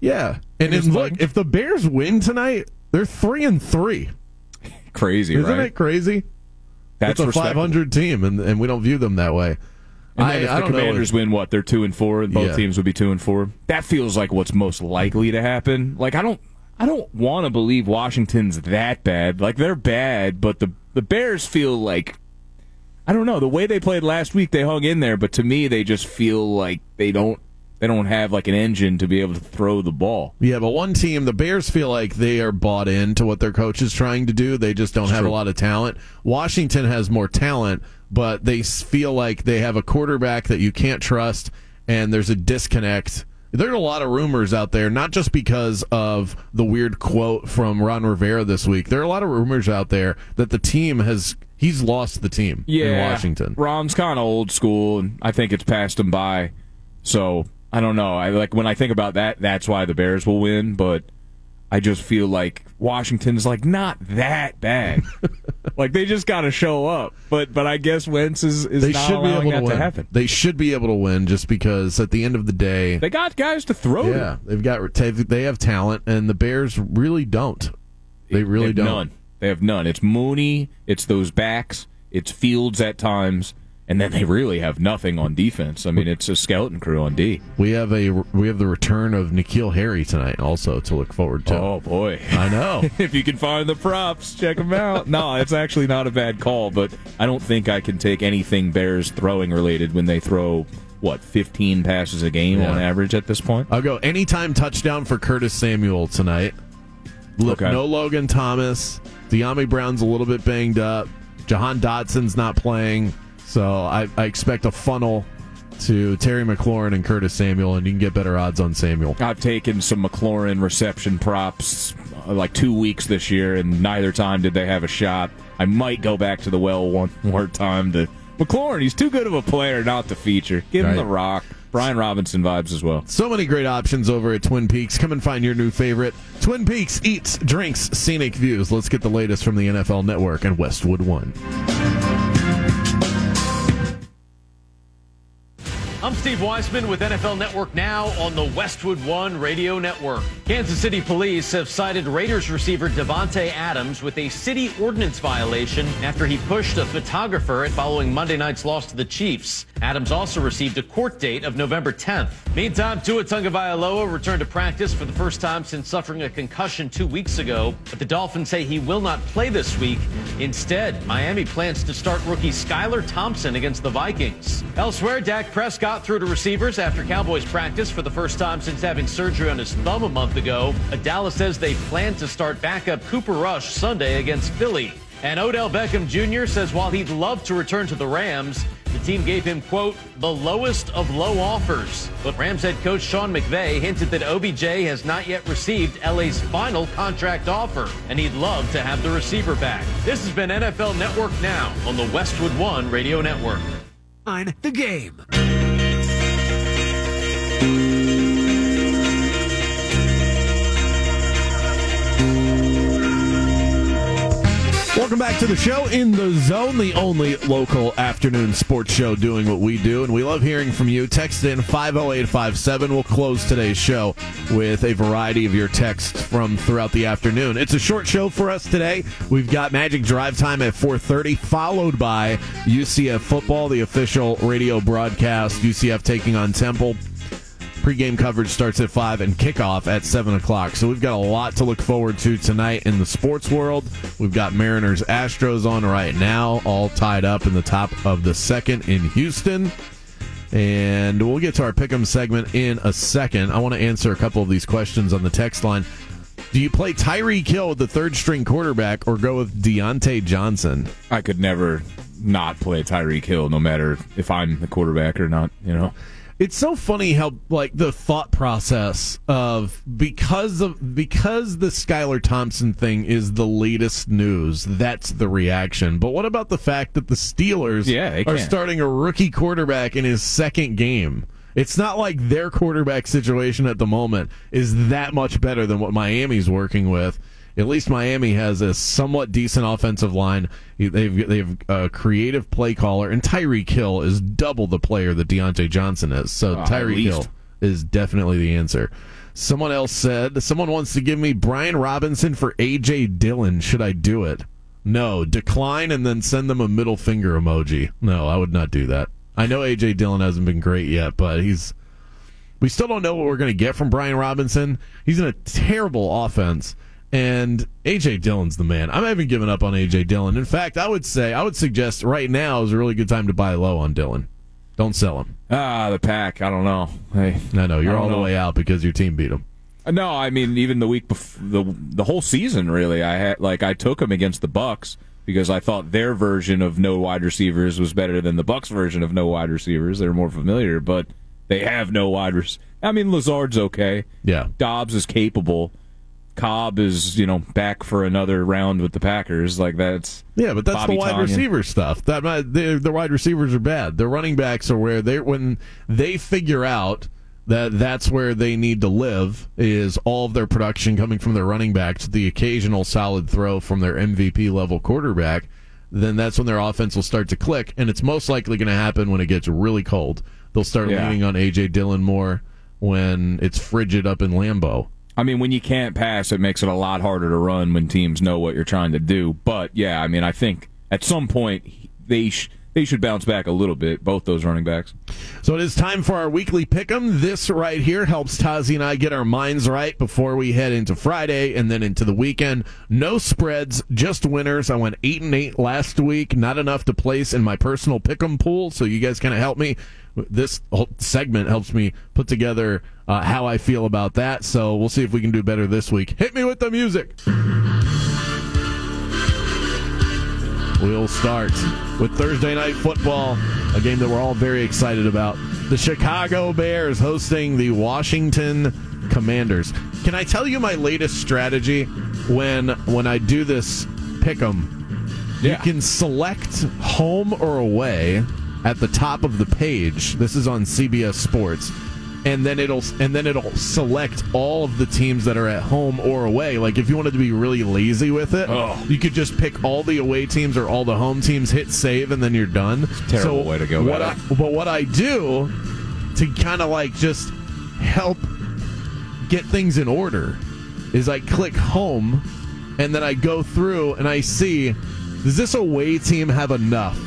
Speaker 3: Yeah, and, look, if the Bears win tonight, they're three and three.
Speaker 4: Crazy,
Speaker 3: Isn't
Speaker 4: right?
Speaker 3: it crazy?
Speaker 4: That's
Speaker 3: it's a 500 team, and, and we don't view them that way.
Speaker 4: And
Speaker 3: I,
Speaker 4: if
Speaker 3: I
Speaker 4: the Commanders
Speaker 3: know.
Speaker 4: win, what they're two and four, and both
Speaker 3: Yeah.
Speaker 4: teams would be two and four. That feels like what's most likely to happen. Like I don't, I don't want to believe Washington's that bad. Like they're bad, but the the Bears feel like, I don't know, the way they played last week, they hung in there. But to me, they just feel like they don't, they don't have like an engine to be able to throw the ball.
Speaker 3: Yeah, but one team, the Bears feel like they are bought into what their coach is trying to do. They just don't have
Speaker 4: true.
Speaker 3: a lot of talent. Washington has more talent, but they feel like they have a quarterback that you can't trust, and there's a disconnect. There are a lot of rumors out there, not just because of the weird quote from Ron Rivera this week. There are a lot of rumors out there that the team has he's lost the team in Washington.
Speaker 4: Rom's kind of old school, and I think it's passed him by. So I don't know. I like when I think about that. That's why the Bears will win. But I just feel like Washington's like not that bad. like they just got to show up. But but I guess Wentz is, is
Speaker 3: They
Speaker 4: not
Speaker 3: should be able to
Speaker 4: that
Speaker 3: win.
Speaker 4: to happen.
Speaker 3: They should be able to win just because at the end of the day,
Speaker 4: They got guys to throw. to.
Speaker 3: Yeah, they've got they have talent, and the Bears really don't. They really
Speaker 4: have
Speaker 3: don't.
Speaker 4: None. They have none. It's Mooney. It's those backs. It's Fields at times. And then they really have nothing on defense. I mean, it's a skeleton crew on D.
Speaker 3: We have a we have the return of N'Keal Harry tonight, also to look forward to.
Speaker 4: Oh boy.
Speaker 3: I know.
Speaker 4: if you can find the props, check them out. No, it's actually not a bad call, but I don't think I can take anything Bears throwing related when they throw what 15 passes a game
Speaker 3: Yeah.
Speaker 4: on average at this point.
Speaker 3: I'll go anytime touchdown for Curtis Samuel tonight. Look,
Speaker 4: Okay.
Speaker 3: no Logan Thomas. Dyami Brown's a little bit banged up. Jahan Dotson's not playing, so I, I expect a funnel to Terry McLaurin and Curtis Samuel, and you can get better odds on Samuel.
Speaker 4: I've taken some McLaurin reception props uh, like two weeks this year, and neither time did they have a shot. I might go back to the well one more time to McLaurin. He's too good of a player not to feature. Give him
Speaker 3: Right.
Speaker 4: the rock. Brian Robinson vibes as well.
Speaker 3: So many great options over at Twin Peaks. Come and find your new favorite. Twin Peaks eats, drinks, scenic views. Let's get the latest from the NFL Network and Westwood One.
Speaker 9: I'm Steve Weisman with NFL Network Now on the Westwood One Radio Network. Kansas City police have cited Raiders receiver Davante Adams with a city ordinance violation after he pushed a photographer following Monday night's loss to the Chiefs. Adams also received a court date of November 10th. Meantime, Tua Tagovailoa returned to practice for the first time since suffering a concussion two weeks ago, but the Dolphins say he will not play this week. Instead, Miami plans to start rookie Skylar Thompson against the Vikings. Elsewhere, Dak Prescott threw to receivers after Cowboys practice for the first time since having surgery on his thumb a month ago. Dallas says they plan to start backup Cooper Rush Sunday against Philly. And Odell Beckham Jr. says while he'd love to return to the Rams, the team gave him, quote, the lowest of low offers. But Rams head coach Sean McVay hinted that OBJ has not yet received LA's final contract offer, and he'd love to have the receiver back. This has been NFL Network Now on the Westwood One Radio Network.
Speaker 2: The game.
Speaker 3: Welcome back to the show in the zone, the only local afternoon sports show doing what we do. And we love hearing from you. Text in 50857. We'll close today's show with a variety of your texts from throughout the afternoon. It's a short show for us today. We've got Magic Drive Time at 4.30, followed by UCF Football, the official radio broadcast. UCF taking on Temple. Pre-game coverage starts at 5 and kickoff at 7 o'clock. So we've got a lot to look forward to tonight in the sports world. We've got Mariners Astros on right now, all tied up in the top of the second in Houston. And we'll get to our pick'em segment in a second. I want to answer a couple of these questions on the text line. Do you play Tyreek Hill with the third string quarterback or go with Diontae Johnson?
Speaker 4: I could never not play Tyreek Hill, no matter if I'm the quarterback or not. You know,
Speaker 3: It's so funny how like the thought process of because of because the Skylar Thompson thing is the latest news, that's the reaction. But what about the fact that the Steelers
Speaker 4: Yeah,
Speaker 3: are starting a rookie quarterback in his second game? It's not like their quarterback situation at the moment is that much better than what Miami's working with. At least Miami has a somewhat decent offensive line. They've they've a creative play caller, and Tyreek Hill is double the player that Diontae Johnson is. So uh,
Speaker 4: at
Speaker 3: Tyreek
Speaker 4: least.
Speaker 3: Hill is definitely the answer. Someone else said someone wants to give me Brian Robinson for AJ Dillon. Should I do it? No, decline and then send them a middle finger emoji. No, I would not do that. I know AJ Dillon hasn't been great yet, but he's we still don't know what we're going to get from Brian Robinson. He's in a terrible offense, and AJ Dillon's the man. I'm even giving up on AJ Dillon. In fact, I would say I would suggest right now is a really good time to buy low on Dillon. Don't sell him.
Speaker 4: ah, the pack. I don't know. Hey,
Speaker 3: No, no, you're
Speaker 4: I
Speaker 3: all the way out because your team beat him.
Speaker 4: No, I mean even the week before the the whole season really. I had like I took them against the Bucs because I thought their version of no wide receivers was better than the Bucs version of no wide receivers. They're more familiar, but they have no wide receivers. I mean Lazard's okay.
Speaker 3: Yeah.
Speaker 4: Doubs is capable. Cobb is, you know, back for another round with the Packers. Like that's
Speaker 3: Yeah, but that's
Speaker 4: Bobby
Speaker 3: the wide
Speaker 4: Tonyan.
Speaker 3: receiver stuff. That the, the wide receivers are bad. The running backs are where they when they figure out that that's where they need to live is all of their production coming from their running backs, the occasional solid throw from their MVP level quarterback. Then that's when their offense will start to click, and it's most likely going to happen when it gets really cold. They'll start
Speaker 4: Yeah.
Speaker 3: leaning on AJ Dillon more when it's frigid up in Lambeau.
Speaker 4: I mean, when you can't pass, it makes it a lot harder to run when teams know what you're trying to do. But yeah, I mean, I think at some point they sh- they should bounce back a little bit. Both those running backs.
Speaker 3: So it is time for our weekly pick'em. This right here helps Tazi and I get our minds right before we head into Friday and then into the weekend. No spreads, just winners. I went eight and eight last week. Not enough to place in my personal pick'em pool. So you guys kind of help me. This whole segment helps me put together uh, how I feel about that. So we'll see if we can do better this week. Hit me with the music. We'll start with Thursday night football, a game that we're all very excited about. The Chicago Bears hosting the Washington Commanders. Can I tell you my latest strategy when when I do this pick 'em? You can select home or away at the top of the page. This is on CBS Sports. And then it'll and then it'll select all of the teams that are at home or away. Like if you wanted to be really lazy with it,
Speaker 4: Oh.
Speaker 3: you could just pick all the away teams or all the home teams, hit save, and then you're done.
Speaker 4: terrible way to go
Speaker 3: What
Speaker 4: about
Speaker 3: I, but what I do to kind of like just help get things in order is I click home and then I go through and I see does this away team have enough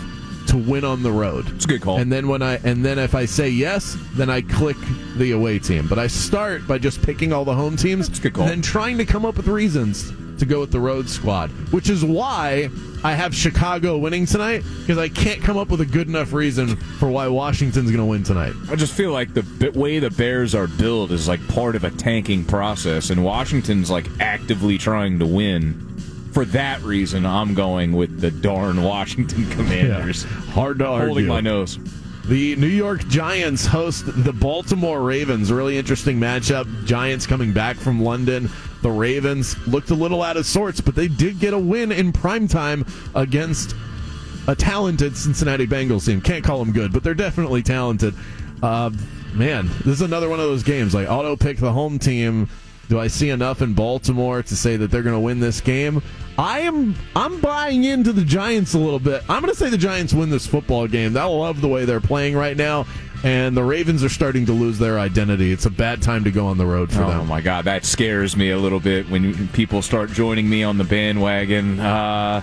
Speaker 3: to win on the road?
Speaker 4: It's a good call.
Speaker 3: And then when I and then if I say yes, then I click the away team. But I start by just picking all the home teams
Speaker 4: That's a good call.
Speaker 3: and then trying to come up with reasons to go with the road squad, which is why I have Chicago winning tonight because I can't come up with a good enough reason for why Washington's going to win tonight.
Speaker 4: I just feel like the b- way the Bears are built is like part of a tanking process, and Washington's like actively trying to win. For that reason, I'm going with the darn Washington Commanders.
Speaker 3: Hard to argue.
Speaker 4: Holding my nose.
Speaker 3: The New York Giants host the Baltimore Ravens. Really interesting matchup. Giants coming back from London. The Ravens looked a little out of sorts, but they did get a win in primetime against a talented Cincinnati Bengals team. Can't call them good, but they're definitely talented. Uh, man, this is another one of those games. Like auto pick the home team Do I see enough in Baltimore to say that they're going to win this game? I am. I'm buying into the Giants a little bit. I'm going to say the Giants win this football game. I love the way they're playing right now, and the Ravens are starting to lose their identity. It's a bad time to go on the road for
Speaker 4: oh
Speaker 3: them.
Speaker 4: Oh my god, that scares me a little bit when people start joining me on the bandwagon. Uh,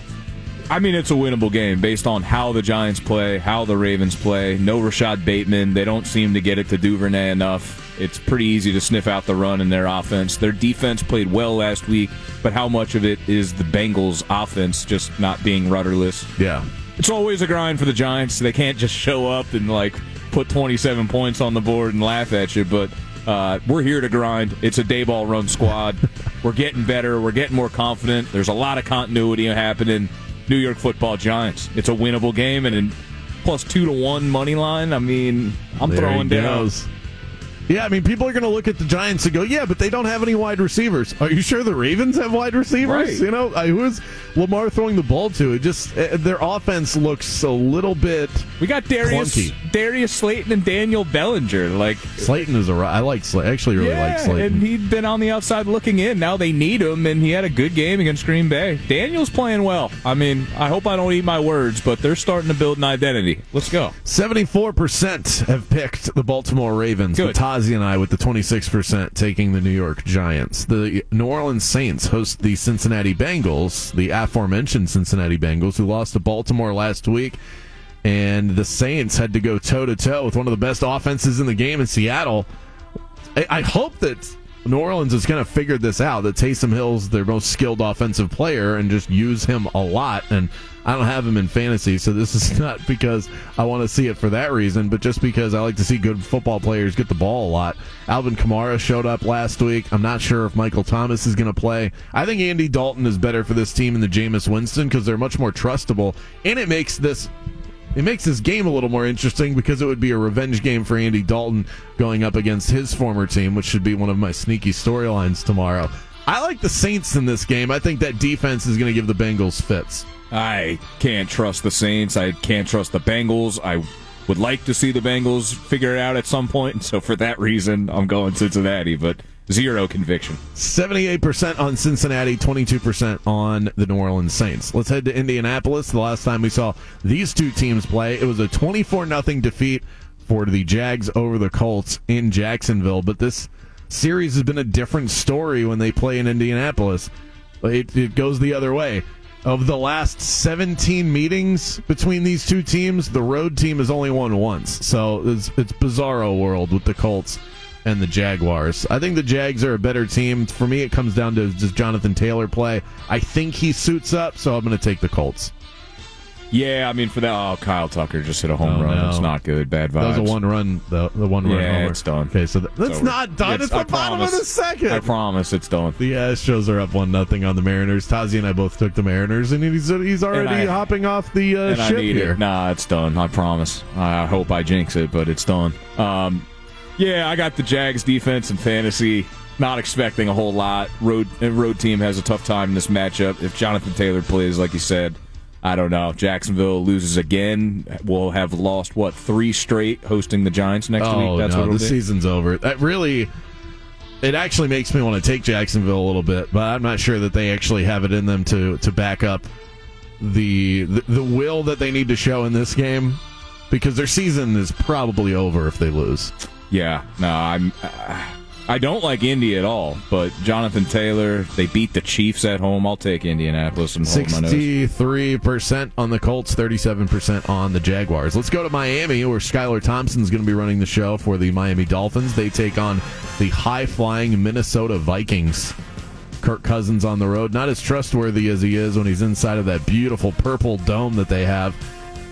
Speaker 4: I mean, it's a winnable game based on how the Giants play, how the Ravens play. No Rashod Bateman. They don't seem to get it to Duvernay enough. It's pretty easy to sniff out the run in their offense. Their defense played well last week, but how much of it is the Bengals' offense just not being rudderless?
Speaker 3: Yeah.
Speaker 4: It's always a grind for the Giants. They can't just show up and like put 27 points on the board and laugh at you, but uh, we're here to grind. It's a Daboll run squad. we're getting better. We're getting more confident. There's a lot of continuity happening. New York Football Giants. It's a winnable game, and in plus two to one money line. I mean, I'm
Speaker 3: There
Speaker 4: throwing down.
Speaker 3: goes. Yeah, I mean, people are going to look at the Giants and go, "Yeah, but they don't have any wide receivers." Are you sure the Ravens have wide receivers?
Speaker 4: Right.
Speaker 3: You know, who is Lamar throwing the ball to? It just uh, their offense looks a little bit.
Speaker 4: We got Darius
Speaker 3: Clunky.
Speaker 4: Darius Slayton and Daniel Bellinger. Like
Speaker 3: Slayton is a. I like Slayton. Actually, really
Speaker 4: yeah,
Speaker 3: like Slayton.
Speaker 4: and he'd been on the outside looking in. Now they need him, and he had a good game against Green Bay. Daniel's playing well. I mean, I hope I don't eat my words, but they're starting to build an identity. Let's go.
Speaker 3: Seventy-four percent have picked the Baltimore Ravens.
Speaker 4: Good.
Speaker 3: Tazi and I with the twenty-six percent taking the New York Giants. The New Orleans Saints host the Cincinnati Bengals, the aforementioned Cincinnati Bengals, who lost to Baltimore last week. And the Saints had to go toe to toe with one of the best offenses in the game in Seattle. I, I hope that New Orleans is going to figure this out that Taysom Hill's their most skilled offensive player and just use him a lot. And I don't have him in fantasy, so this is not because I want to see it for that reason, but just because I like to see good football players get the ball a lot. Alvin Kamara showed up last week. I'm not sure if Michael Thomas is going to play. I think Andy Dalton is better for this team than Jameis Winston because they're much more trustable, and it makes this it makes this game a little more interesting because it would be a revenge game for Andy Dalton going up against his former team, which should be one of my sneaky storylines tomorrow. I like the Saints in this game. I think that defense is going to give the Bengals fits.
Speaker 4: I can't trust the Saints. I can't trust the Bengals. I would like to see the Bengals figure it out at some point. So for that reason, I'm going Cincinnati, but zero conviction.
Speaker 3: 78% on Cincinnati, 22% on the New Orleans Saints. Let's head to Indianapolis. The last time we saw these two teams play, it was a 24 0 defeat for the Jags over the Colts in Jacksonville. But this series has been a different story when they play in Indianapolis. It, it goes the other way. Of the last 17 meetings between these two teams, the road team has only won once. So it's, it's bizarro world with the Colts and the Jaguars. I think the Jags are a better team. For me, it comes down to does Jonathan Taylor play? I think he suits up, so I'm going to take the Colts.
Speaker 4: Yeah, I mean, for that, oh, Kyle Tucker just hit a home
Speaker 3: Oh,
Speaker 4: run.
Speaker 3: no.
Speaker 4: It's not good. Bad vibes.
Speaker 3: That was a one run, the, the one run.
Speaker 4: Yeah,
Speaker 3: homer.
Speaker 4: it's done.
Speaker 3: Okay, so th- that's not done.
Speaker 4: It's-
Speaker 3: It's, the
Speaker 4: I
Speaker 3: bottom
Speaker 4: promise.
Speaker 3: of the second.
Speaker 4: I promise it's done.
Speaker 3: the Astros are up one nothing on the Mariners. Tazi and I both took the Mariners, and he's he's already
Speaker 4: I-
Speaker 3: hopping off the uh,
Speaker 4: and I
Speaker 3: ship
Speaker 4: need
Speaker 3: here.
Speaker 4: it. Nah, it's done. I promise. I hope I jinx it, but it's done. Um, yeah, I got the Jags defense and fantasy. Not expecting a whole lot. Road road team has a tough time in this matchup. If Jonathan Taylor plays, like you said, I don't know. Jacksonville loses again. We'll have lost what three straight hosting the Giants next
Speaker 3: oh
Speaker 4: week. That's
Speaker 3: no,
Speaker 4: what
Speaker 3: the
Speaker 4: be?
Speaker 3: season's over. That really, it actually makes me want to take Jacksonville a little bit, but I'm not sure that they actually have it in them to to back up the the, the will that they need to show in this game because their season is probably over if they lose.
Speaker 4: Yeah, no, I'm. Uh, I don't like Indy at all, but Jonathan Taylor, they beat the Chiefs at home. I'll take Indianapolis and hold my nose.
Speaker 3: Sixty-three percent on the Colts, thirty-seven percent on the Jaguars. Let's go to Miami, where Skylar Thompson's going to be running the show for the Miami Dolphins. They take on the high-flying Minnesota Vikings. Kirk Cousins on the road, not as trustworthy as he is when he's inside of that beautiful purple dome that they have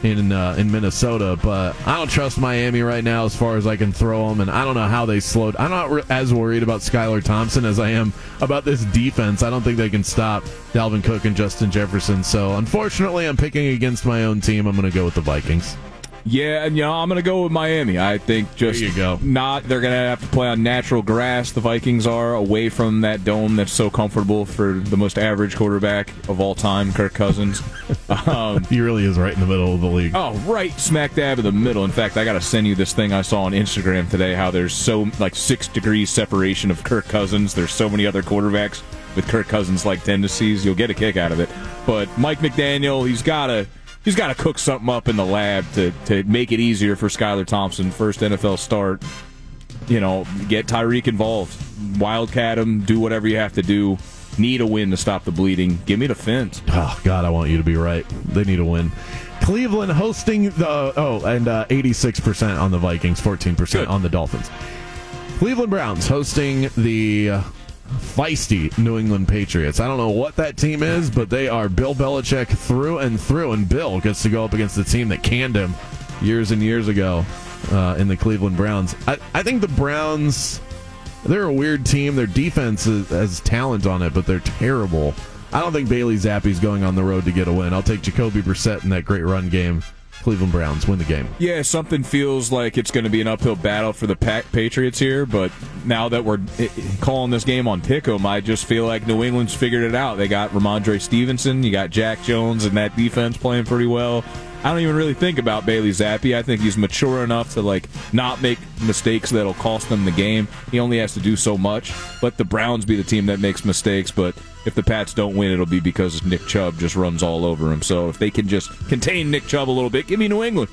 Speaker 3: in uh, in Minnesota. But I don't trust Miami right now as far as I can throw them, and I don't know how they slowed. I'm not re- as worried about Skylar Thompson as I am about this defense. I don't think they can stop Dalvin Cook and Justin Jefferson. So unfortunately, I'm picking against my own team. I'm going to go with the Vikings.
Speaker 4: Yeah, and you know I'm going to go with Miami. I think just
Speaker 3: There you go.
Speaker 4: not they're going to have to play on natural grass. The Vikings are away from that dome that's so comfortable for the most average quarterback of all time, Kirk Cousins. um,
Speaker 3: He really is right in the middle of the league.
Speaker 4: Oh, right smack dab in the middle. In fact, I got to send you this thing I saw on Instagram today. How there's so like six degrees separation of Kirk Cousins. There's so many other quarterbacks with Kirk Cousins like tendencies. You'll get a kick out of it. But Mike McDaniel, he's got to he's got to cook something up in the lab to to make it easier for Skylar Thompson, first NFL start. You know, get Tyreek involved, wildcat him, do whatever you have to do. Need a win to stop the bleeding. Give me the Fins.
Speaker 3: Oh God, I want you to be right. They need a win. Cleveland hosting the oh, and eighty six percent on the Vikings, fourteen percent on the Dolphins. Cleveland Browns hosting the uh, feisty New England Patriots. I don't know what that team is, but they are Bill Belichick through and through, and Bill gets to go up against the team that canned him years and years ago uh, in the Cleveland Browns. I, I think the Browns. They're a weird team. Their defense is, has talent on it, but they're terrible. I don't think Bailey Zappe's going on the road to get a win. I'll take Jacoby Brissett in that great run game. Cleveland Browns win the game.
Speaker 4: Yeah, something feels like it's going to be an uphill battle for the Pa- Patriots here, but now that we're eh, calling this game on Pick'em, I just feel like New England's figured it out. They got Rhamondre Stevenson, you got Jack Jones, and that defense playing pretty well. I don't even really think about Bailey Zappe. I think he's mature enough to like not make mistakes that'll cost them the game. He only has to do so much. Let the Browns be the team that makes mistakes, but if the Pats don't win, it'll be because Nick Chubb just runs all over him. So if they can just contain Nick Chubb a little bit, give me New England.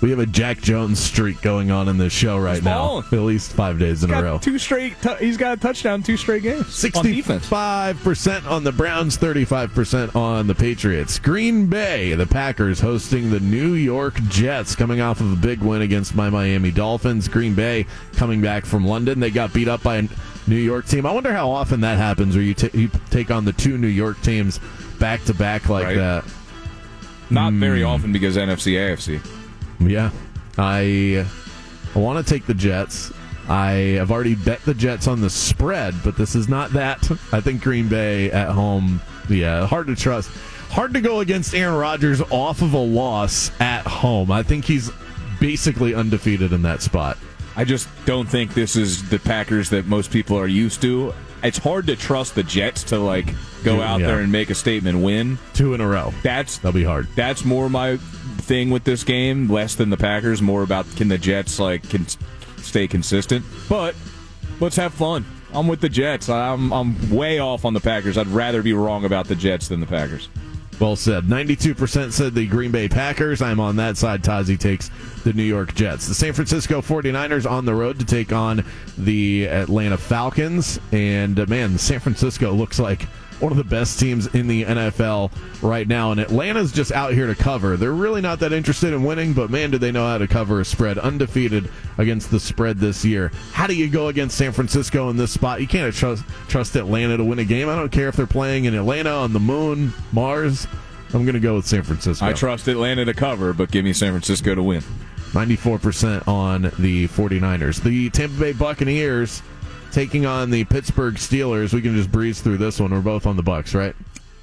Speaker 3: We have a Jack Jones streak going on in this show right now. At least five days in a row.
Speaker 4: two straight. T- he's got a touchdown, two straight games.
Speaker 3: Sixty-five percent on the Browns, thirty-five percent on the Patriots. Green Bay, the Packers hosting the New York Jets, coming off of a big win against my Miami Dolphins. Green Bay coming back from London, they got beat up by a New York team. I wonder how often that happens, where you, t- you take on the two New York teams back to back like
Speaker 4: Right.
Speaker 3: that.
Speaker 4: Not very hmm. often because NFC AFC.
Speaker 3: Yeah, I I want to take the Jets. I have already bet the Jets on the spread, but this is not that. I think Green Bay at home. Yeah, hard to trust. Hard to go against Aaron Rodgers off of a loss at home. I think he's basically undefeated in that spot.
Speaker 4: I just don't think this is the Packers that most people are used to. It's hard to trust the Jets to like go
Speaker 3: Yeah.
Speaker 4: out there and make a statement win.
Speaker 3: Two in a row.
Speaker 4: That's
Speaker 3: That'll be hard.
Speaker 4: that's more my thing with this game, less than the Packers. More about can the Jets like can stay consistent. But let's have fun. I'm with the Jets. I'm I'm way off on the Packers. I'd rather be wrong about the Jets than the Packers.
Speaker 3: Well said. 92% said the Green Bay Packers. I'm on that side. Tazi takes the New York Jets. The San Francisco 49ers on the road to take on the Atlanta Falcons. And uh, man, San Francisco looks like one of the best teams in the NFL right now. And Atlanta's just out here to cover. They're really not that interested in winning, but man, do they know how to cover a spread. Undefeated against the spread this year. How do you go against San Francisco in this spot? You can't trust, trust Atlanta to win a game. I don't care if they're playing in Atlanta, on the moon, Mars. I'm going to go with San Francisco.
Speaker 4: I trust Atlanta to cover, but give me San Francisco to win.
Speaker 3: 94% on the 49ers. The Tampa Bay Buccaneers taking on the Pittsburgh Steelers. We can just breeze through this one. We're both on the Bucs, right?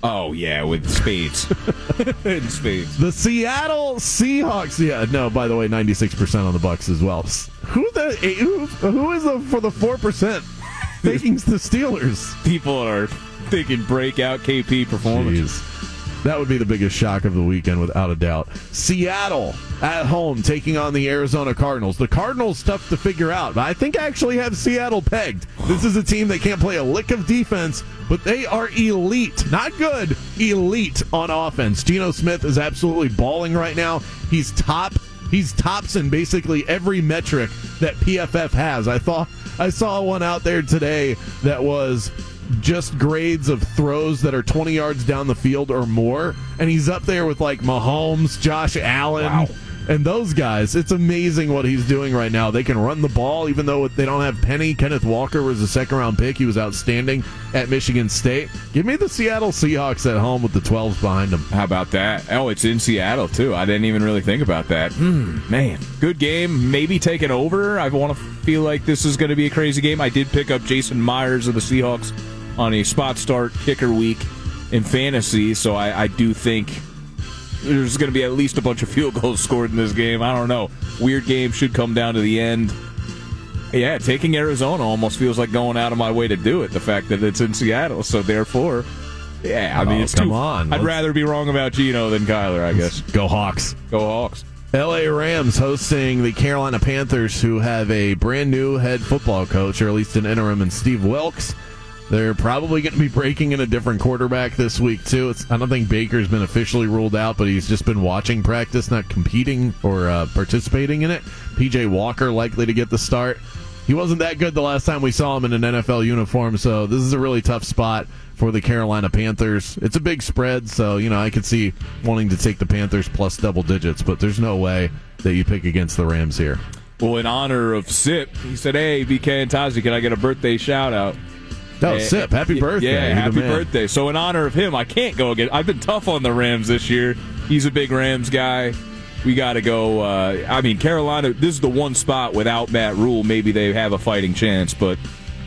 Speaker 4: Oh yeah, with speeds. in speeds.
Speaker 3: The Seattle Seahawks. Yeah, no. By the way, 96% on the Bucs as well. Who the who, who is the for the four percent taking the Steelers?
Speaker 4: People are thinking breakout KP performance.
Speaker 3: Jeez. That would be the biggest shock of the weekend, without a doubt. Seattle at home taking on the Arizona Cardinals. The Cardinals tough to figure out, but I think I actually have Seattle pegged. This is a team that can't play a lick of defense, but they are elite, not good, elite on offense. Geno Smith is absolutely balling right now. He's top. He's tops in basically every metric that PFF has. I thought I saw one out there today that was just grades of throws that are 20 yards down the field or more. And he's up there with like Mahomes, Josh Allen, and those guys. It's amazing what he's doing right now. They can run the ball, even though they don't have Penny. Kenneth Walker was a second round pick. He was outstanding at Michigan State. Give me the Seattle Seahawks at home with the 12s behind them.
Speaker 4: How about that? Oh, it's in Seattle too. I didn't even really think about that. Hmm, man, good game. Maybe taking over. I want to feel like this is going to be a crazy game. I did pick up Jason Myers of the Seahawks on a spot start kicker week in fantasy, so I, I do think there's going to be at least a bunch of field goals scored in this game. I don't know. Weird game should come down to the end. Yeah, taking Arizona almost feels like going out of my way to do it. The fact that it's in Seattle, so therefore, yeah. I mean,
Speaker 3: Oh,
Speaker 4: it's
Speaker 3: come
Speaker 4: too,
Speaker 3: on.
Speaker 4: I'd
Speaker 3: Let's-
Speaker 4: rather be wrong about Geno than Kyler. I guess.
Speaker 3: Go Hawks.
Speaker 4: Go Hawks.
Speaker 3: LA Rams hosting the Carolina Panthers, who have a brand new head football coach, or at least an interim, and Steve Wilks. They're probably going to be breaking in a different quarterback this week too. It's, I don't think Baker's been officially ruled out, but he's just been watching practice, not competing or uh, participating in it. PJ Walker likely to get the start. He wasn't that good the last time we saw him in an NFL uniform, so this is a really tough spot for the Carolina Panthers. It's a big spread, so you know I could see wanting to take the Panthers plus double digits, but there's no way that you pick against the Rams here.
Speaker 4: Well, in honor of Sip, he said, "Hey, BK and Tazi, can I get a birthday shout out?" Eh,
Speaker 3: Sip, happy birthday!
Speaker 4: Yeah,
Speaker 3: You're
Speaker 4: happy birthday. So in honor of him, I can't go again. I've been tough on the Rams this year. He's a big Rams guy. We got to go. Uh, I mean, Carolina. This is the one spot without Matt Rhule. Maybe they have a fighting chance, but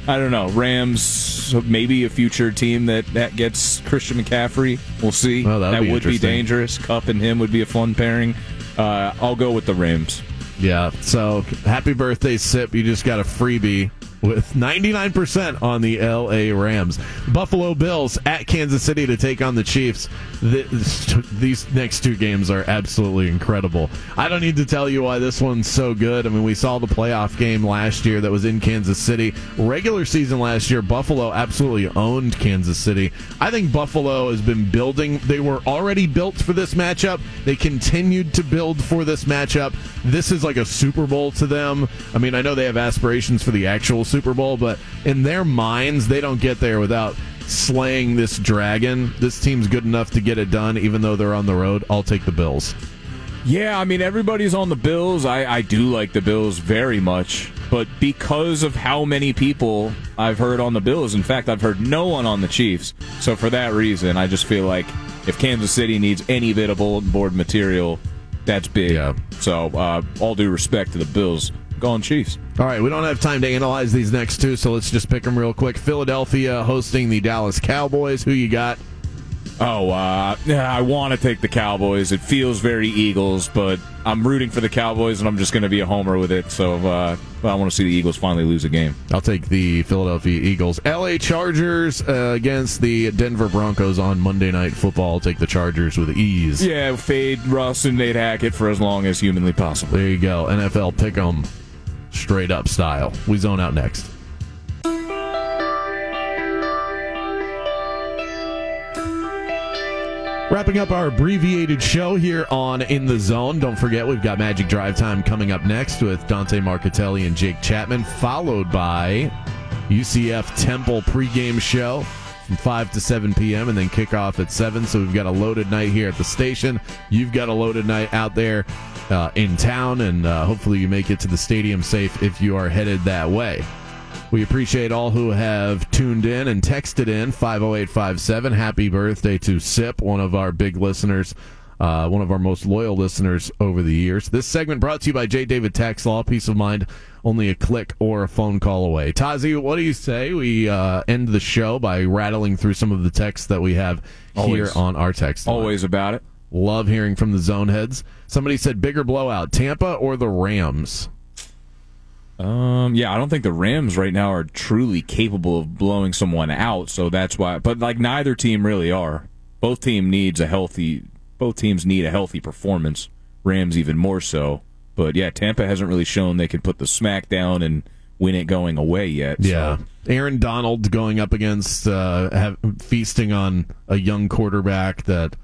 Speaker 4: I don't know. Rams, maybe a future team that that gets Christian McCaffrey. We'll see.
Speaker 3: Well, that'd be
Speaker 4: would be dangerous. Kupp and him would be a fun pairing. Uh, I'll go with the Rams.
Speaker 3: Yeah. So happy birthday, Sip. You just got a freebie with 99% on the LA Rams. Buffalo Bills at Kansas City to take on the Chiefs. This, these next two games are absolutely incredible. I don't need to tell you why this one's so good. I mean, we saw the playoff game last year that was in Kansas City. Regular season last year, Buffalo absolutely owned Kansas City. I think Buffalo has been building. They were already built for this matchup. They continued to build for this matchup. This is like a Super Bowl to them. I mean, I know they have aspirations for the actual Super Bowl, but in their minds, they don't get there without slaying this dragon. This team's good enough to get it done, even though they're on the road. I'll take the Bills.
Speaker 4: Yeah, I mean everybody's on the Bills. I, I do like the Bills very much, but because of how many people I've heard on the Bills, in fact, I've heard no one on the Chiefs. So for that reason, I just feel like if Kansas City needs any bit of bulletin board material, that's big.
Speaker 3: Yeah.
Speaker 4: So uh, all due respect to the Bills, going Chiefs.
Speaker 3: All right, we don't have time to analyze these next two, so let's just pick them real quick. Philadelphia hosting the Dallas Cowboys. Who you got?
Speaker 4: Oh, uh, yeah, I want to take the Cowboys. It feels very Eagles, but I'm rooting for the Cowboys, and I'm just going to be a homer with it. So uh, I want to see the Eagles finally lose a game.
Speaker 3: I'll take the Philadelphia Eagles. LA Chargers uh, against the Denver Broncos on Monday Night Football. I'll take the Chargers with ease.
Speaker 4: Yeah, fade Russ and Nate Hackett for as long as humanly possible.
Speaker 3: There you go. NFL pick 'em straight up style. We zone out next. Wrapping up our abbreviated show here on In the Zone. Don't forget, we've got Magic Drive Time coming up next with Dante Marcatelli and Jake Chapman, followed by UCF Temple pregame show from 5 to 7 p.m. and then kickoff at 7. So we've got a loaded night here at the station. You've got a loaded night out there uh, in town, and uh, hopefully you make it to the stadium safe if you are headed that way. We appreciate all who have tuned in and texted in 50857. Happy birthday to Sip, one of our big listeners, uh, one of our most loyal listeners over the years. This segment brought to you by J. David Tax Law. Peace of mind, only a click or a phone call away. Tazi, what do you say we uh, end the show by rattling through some of the texts that we have here on our text line?
Speaker 4: Always about it.
Speaker 3: Love hearing from the zone heads. Somebody said bigger blowout, Tampa or the Rams?
Speaker 4: Um, yeah, I don't think the Rams right now are truly capable of blowing someone out, so that's why. But like neither team really are. Both team needs a healthy. Both teams need a healthy performance. Rams even more so. But yeah, Tampa hasn't really shown they can put the smack down and win it going away yet. so-
Speaker 3: Yeah, Aaron Donald going up against uh, have, feasting on a young quarterback that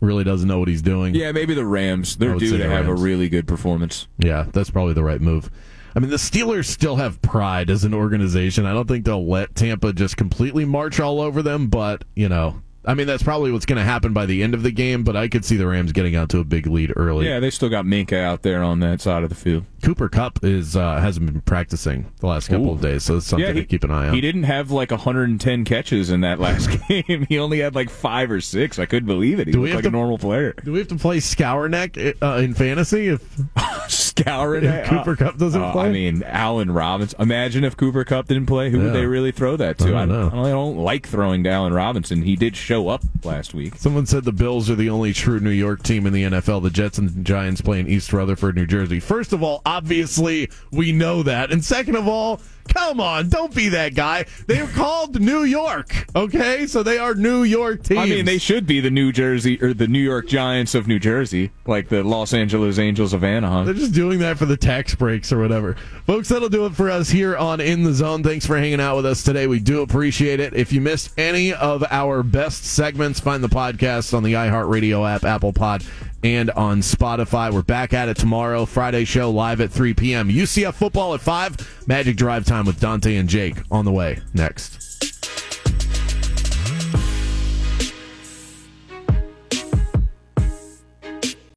Speaker 3: really doesn't know what he's doing.
Speaker 4: Yeah, maybe the Rams. They're due to
Speaker 3: the
Speaker 4: have
Speaker 3: Rams.
Speaker 4: a really good performance.
Speaker 3: Yeah, that's probably the right move. I mean, the Steelers still have pride as an organization. I don't think they'll let Tampa just completely march all over them, but, you know, I mean, that's probably what's going to happen by the end of the game, but I could see the Rams getting out to a big lead early.
Speaker 4: Yeah, they still got Minkah out there on that side of the field.
Speaker 3: Cooper Kupp is uh, hasn't been practicing the last couple
Speaker 4: Ooh.
Speaker 3: of days, so it's something
Speaker 4: Yeah, he-
Speaker 3: to keep an eye on.
Speaker 4: He didn't have like 110 catches in that last game. he only had like five or six. I couldn't believe it. He
Speaker 3: Do we
Speaker 4: looked like
Speaker 3: to-
Speaker 4: a normal player.
Speaker 3: Do we have to play Scour Neck uh, in fantasy? If
Speaker 4: scouring
Speaker 3: If
Speaker 4: it.
Speaker 3: Cooper Kupp doesn't
Speaker 4: Uh,
Speaker 3: play?
Speaker 4: I mean, Allen Robinson. Imagine if Cooper Kupp didn't play. Who
Speaker 3: Yeah.
Speaker 4: would they really throw that to?
Speaker 3: I don't know.
Speaker 4: I don't like throwing to Allen Robinson. He did show up last week.
Speaker 3: Someone said the Bills are the only true New York team in the NFL. The Jets and Giants play in East Rutherford, New Jersey. First of all, obviously we know that, and second of all, come on, don't be that guy. They are called New York, okay? So they are New York teams.
Speaker 4: I mean, they should be the New Jersey or the New York Giants of New Jersey, like the Los Angeles Angels of Anaheim.
Speaker 3: They're just doing that for the tax breaks or whatever. Folks, that'll do it for us here on In the Zone. Thanks for hanging out with us today. We do appreciate it. If you missed any of our best segments, find the podcast on the iHeartRadio app, Apple Pod, and on Spotify. We're back at it tomorrow. Friday show live at 3 p.m. UCF football at 5. Magic Drive Time with Dante and Jake on the way next.